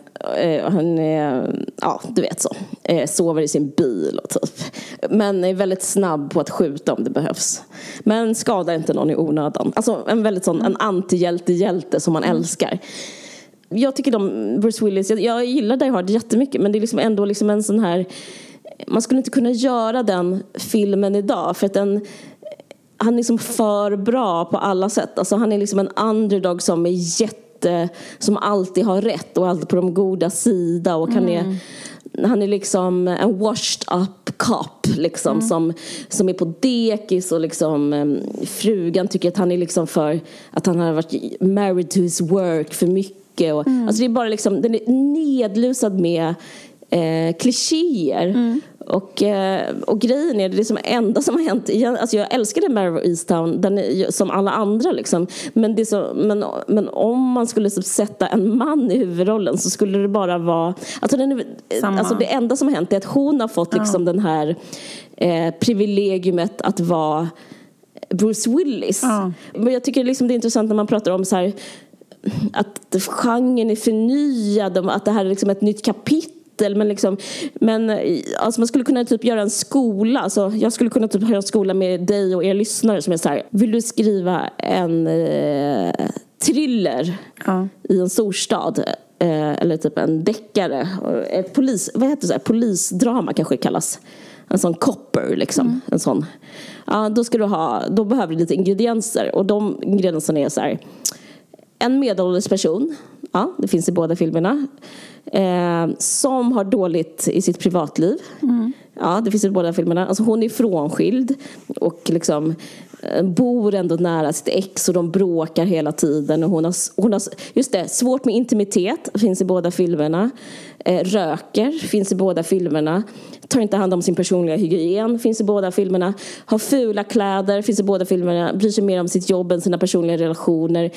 eh, han är, ja du vet så, eh, sover i sin bil och typ. Men är väldigt snabb på att skjuta om det behövs. Men skadar inte någon i onödan. Alltså en väldigt sån, en antihjälte-hjälte som man mm. älskar. Jag tycker de, Bruce Willis, jag, jag gillar Die Hard jättemycket men det är liksom ändå liksom en sån här man skulle inte kunna göra den filmen idag för att den han är liksom för bra på alla sätt. Alltså han är liksom en underdog som är jätte, som alltid har rätt och alltid på de goda sida och han är han är liksom en washed up cop liksom, mm. som, som är på dekis och liksom, frugan tycker att han är liksom för att han har varit married to his work för mycket. Och, mm. Alltså det är bara liksom, den är nedlusad med eh, klichéer. Mm. Och, eh, och grejen är, det som enda som har hänt, alltså jag älskade Mare of Easttown den är, som alla andra liksom. Men, det så, men, men om man skulle typ sätta en man i huvudrollen så skulle det bara vara, alltså, den, alltså det enda som har hänt är att hon har fått liksom ja. den här eh, privilegiumet att vara Bruce Willis. Ja. Men jag tycker liksom det är intressant när man pratar om så här att genren är förnyad, att det här är liksom ett nytt kapitel titel men, liksom, men alltså man skulle kunna typ göra en skola. Alltså, jag skulle kunna typ göra en skola med dig och er lyssnare som är så här, vill du skriva en eh, thriller ja. i en storstad? Eh, eller typ en deckare. Ett polis, vad heter det? Polisdrama kanske det kallas. en sån copper liksom. Mm. En sån. Ja, då ska du ha, då behöver du lite ingredienser och de ingredienserna är så här. En medelålders person, ja det finns i båda filmerna. Eh, som har dåligt i sitt privatliv. Mm. Ja, det finns i båda filmerna. Alltså hon är frånskild och liksom eh, bor ändå nära sitt ex och de bråkar hela tiden. Och hon har, hon har just det, svårt med intimitet, finns i båda filmerna. Eh, röker, finns i båda filmerna. Tar inte hand om sin personliga hygien, finns i båda filmerna. Har fula kläder, finns i båda filmerna. Bryr sig mer om sitt jobb än sina personliga relationer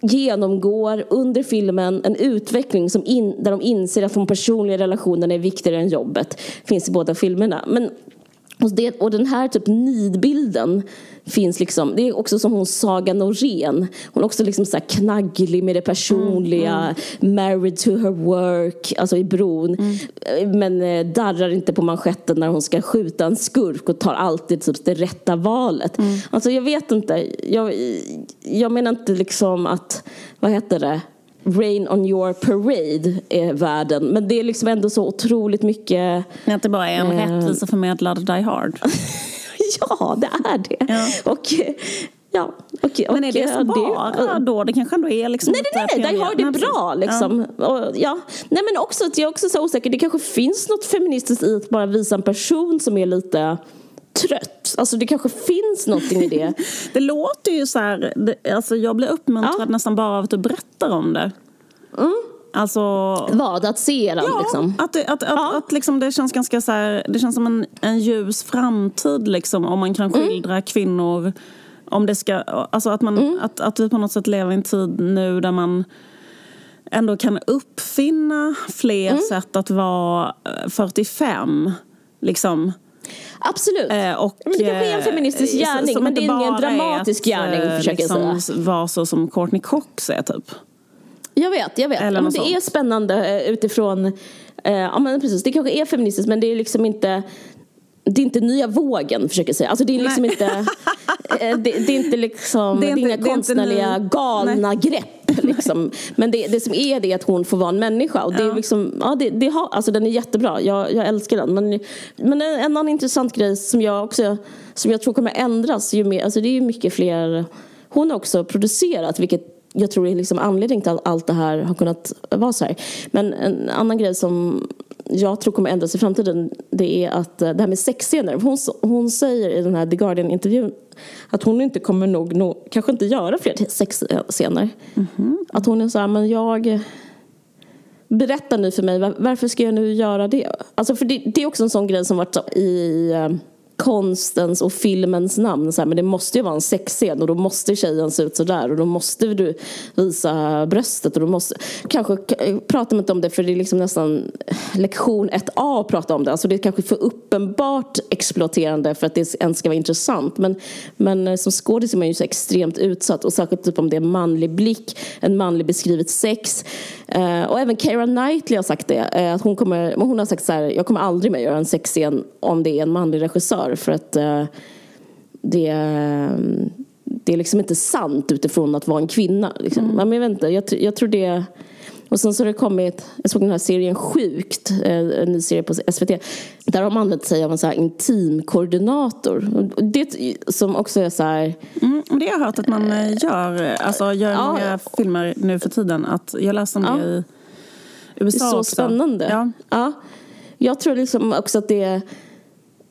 genomgår under filmen en utveckling som in, där de inser att de personliga relationerna är viktigare än jobbet. Finns i båda filmerna. Men och, det, och den här typ nidbilden finns liksom, det är också som hon Saga Norén. Hon är också liksom så knagglig med det personliga, mm, mm. married to her work, alltså i bron. Mm. Men eh, darrar inte på manschetten när hon ska skjuta en skurk och tar alltid typ det rätta valet. Mm. Alltså jag vet inte, jag, jag menar inte liksom att, vad heter det? Rain on your parade är världen. Men det är liksom ändå så otroligt mycket... Att det bara är en eh, rättviseförmedlad Die Hard. ja, det är det. Ja. Och, ja, och, Men är det så bara det, då? Det kanske ändå är liksom Nej, nej, nej, Die Hard är bra liksom. Ja. Och, ja. Nej, men också, jag är också så osäker. Det kanske finns något feministiskt i att bara visa en person som är lite trött. Alltså det kanske finns någonting i det. det låter ju så här, det, alltså jag blir uppmuntrad ja. nästan bara av att du berättar om det. Mm. Alltså... Vad? Att se den? Ja, liksom. att, det, att, ja. att, liksom det känns ganska så här, det känns som en, en ljus framtid liksom, om man kan mm. skildra mm. kvinnor. Om det ska, alltså att, man, mm. att, att vi på något sätt lever i en tid nu där man ändå kan uppfinna fler mm. sätt att vara 45. Eh, liksom. Absolut. Eh, och, men det kanske är en feministisk eh, gärning men det är ingen dramatisk att, gärning eh, försöker liksom, jag säga. vara så som Courtney Cox är typ. Jag vet, jag vet. Eller men det sånt. är spännande utifrån, eh, ja men precis, det kanske är feministiskt men det är liksom inte det är inte nya vågen försöker jag säga. Alltså det är liksom inte, det, det, är inte liksom, det är, inte, det är inga konstnärliga galna Nej. grepp Liksom. Men det, det som är det är att hon får vara en människa. Och det är liksom, ja, det, det har, alltså den är jättebra, jag, jag älskar den. Men, men en annan intressant grej som jag också som jag tror kommer ändras ju mer, alltså det är ju mycket fler hon har också producerat vilket jag tror är liksom anledningen till att allt det här har kunnat vara så här. Men en annan grej som jag tror kommer ändras i framtiden det är att eh, det här med sexscener. Hon, hon säger i den här The Guardian-intervjun att hon inte kommer nog, nog kanske inte göra fler sexscener. Mm -hmm. Att hon är så här, men jag Berätta nu för mig, varför ska jag nu göra det? Alltså för det, det är också en sån grej som varit i eh, konstens och filmens namn. Så här, men det måste ju vara en sexscen och då måste tjejen se ut sådär och då måste du visa bröstet och då måste... Kanske pratar man inte om det för det är liksom nästan lektion 1A att prata om det. Alltså det är kanske för uppenbart exploaterande för att det ens ska vara intressant. Men, men eh, som skådis är man ju så extremt utsatt och särskilt typ om det är manlig blick, en manlig beskrivet sex. Eh, och även Keira Knightley har sagt det. Eh, att hon, kommer, hon har sagt så här, jag kommer aldrig mer göra en sexscen om det är en manlig regissör för att uh, det, det är liksom inte sant utifrån att vara en kvinna. Liksom. Mm. Men jag, vet inte, jag, jag tror det och sen så har det kommit, jag såg den här serien Sjukt, en ny serie på SVT. Där har man använt sig av en så här intimkoordinator. Det som också är så här... Mm, det har jag hört att man gör, alltså gör ja, många filmer nu för tiden. Att jag läste om det i USA Det är så också. spännande. Ja. ja. Jag tror liksom också att det Eh,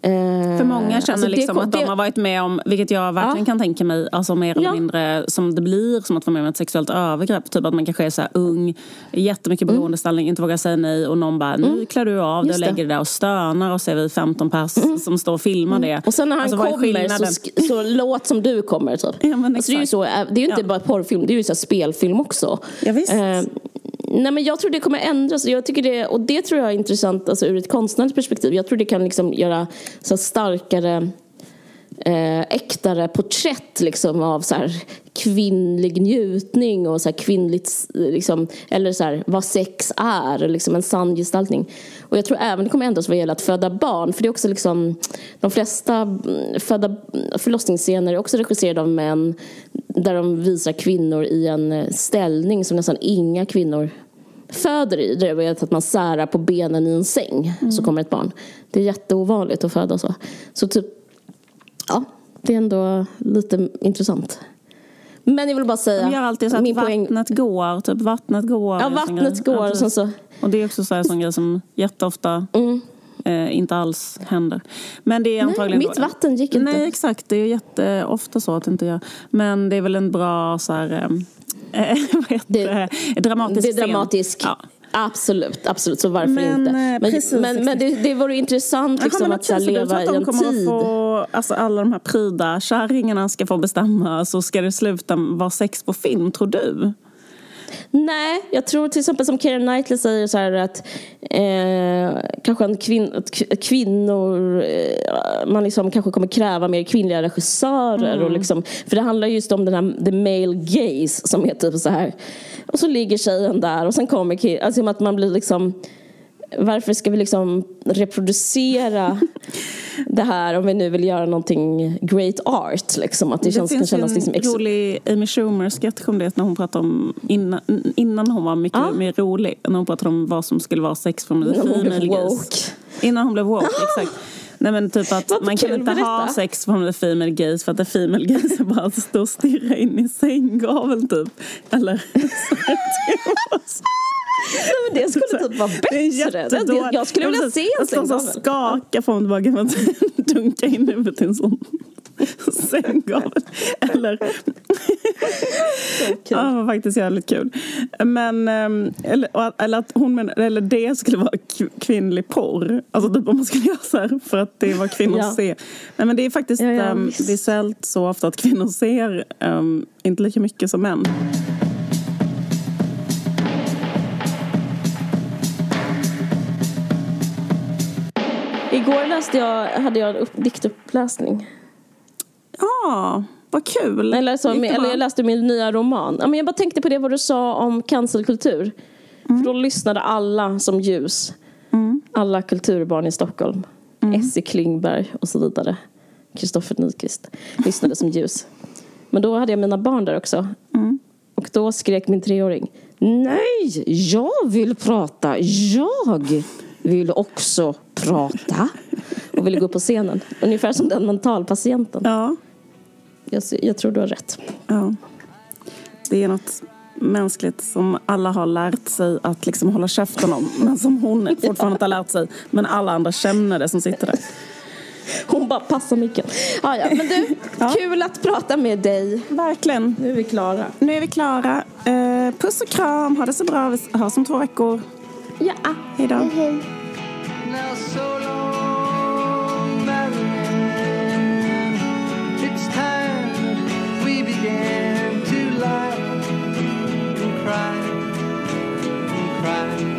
För många känner alltså liksom det, att de har varit med om, vilket jag verkligen ja. kan tänka mig, alltså mer eller ja. mindre som det blir som att vara med om ett sexuellt övergrepp. Typ att man kanske är så här ung, jättemycket mm. beroendeställning, mm. inte vågar säga nej och någon bara, mm. nu klär du av dig och lägger det där och stönar och så är vi 15 pers mm. som står och filmar mm. det. Och sen när han alltså, kommer så, så låt som du kommer typ. Ja, alltså, det är ju så, det är ju inte bara porrfilm, det är ju så spelfilm också. Ja, visst. Eh, Nej, men jag tror det kommer ändras. Jag tycker det, och det tror jag är intressant alltså, ur ett konstnärligt perspektiv. Jag tror det kan liksom göra så starkare eh, äktare porträtt liksom, av så här, kvinnlig njutning och så här, kvinnligt, liksom, eller så här, vad sex är, liksom, en sann gestaltning. Och jag tror även det kommer ändras vad gäller att föda barn. För det är också liksom, de flesta mm, föda förlossningsscener är också regisserade av män där de visar kvinnor i en ställning som nästan inga kvinnor föder i. Det är att man särar på benen i en säng mm. så kommer ett barn. Det är jätteovanligt att föda så. Så typ, ja, det är ändå lite intressant. Men jag vill bara säga. Vi har alltid sagt att vattnet poäng... går, typ vattnet går. Ja, vattnet går. Ja, så, så. Och det är också så en sån grej som jätteofta mm. Eh, inte alls händer. Men det är antagligen... Nej, mitt vatten gick inte. Nej, exakt. Det är jätteofta så att inte gör. Men det är väl en bra så här, eh, Eh, heter det, dramatisk Det är dramatisk. Ja. Absolut, absolut. Så varför men, inte? Eh, men, precis, men, men det, det vore intressant liksom, Aha, att precis, leva i en tid. Få, alltså, alla de här pryda kärringarna ska få bestämma så ska det sluta vara sex på film, tror du? Nej, jag tror till exempel som Keira Knightley säger så här att eh, kanske en kvin kvinnor, eh, man liksom kanske kommer kräva mer kvinnliga regissörer. Mm. Och liksom, för det handlar just om den här the male gaze som är typ så här. Och så ligger tjejen där och sen kommer killen, alltså att man blir liksom varför ska vi liksom reproducera det här om vi nu vill göra någonting great art? Liksom, att det, det känns, finns kan kännas liksom en rolig Amy Schumer-sketch om det när hon pratade om innan, innan hon var mycket ah. mer rolig. När hon pratade om vad som skulle vara sex från the female gaze. Innan hon blev woke, ah. exakt. Nej men typ att man kan inte ha sex från the female gaze för att the female gaze är bara att stå och stirra in i sänggaveln typ. Eller Nej, men det skulle typ vara bättre. Det jag skulle vilja se en sänggavel. Jag skaka fram och tillbaka för att dunka in huvudet i en sån sänggavel. Eller... ja, det var faktiskt jävligt kul. Men, ehm, eller, eller att hon eller det skulle vara kvinnlig porr. Alltså typ om man skulle göra så här för att det vad kvinnor ja. ser. Nej, men det är faktiskt ja, ja, um, visuellt så ofta att kvinnor ser um, inte lika mycket som män. Läste jag, hade jag en upp, diktuppläsning. Ja, vad kul. Eller, så, eller jag läste min nya roman. Ja, men jag bara tänkte på det vad du sa om cancelkultur. Mm. För då lyssnade alla som ljus. Mm. Alla kulturbarn i Stockholm. Mm. Essie Klingberg och så vidare. Kristoffer Nyqvist lyssnade som ljus. Men då hade jag mina barn där också. Mm. Och då skrek min treåring Nej, jag vill prata. Jag vill också prata och ville gå upp på scenen. Ungefär som den mentalpatienten. Ja. Jag, jag tror du har rätt. Ja. Det är något mänskligt som alla har lärt sig att liksom hålla käften om. Men som hon fortfarande inte har lärt sig. Men alla andra känner det som sitter där. Hon bara passar micken. Ah, ja. Men du, ja. kul att prata med dig. Verkligen. Nu är vi klara. Nu är vi klara. Uh, puss och kram. Ha det så bra. Vi hörs om två veckor. Ja. Hej now so long, Marilyn. It's time that we began to laugh and cry and cry.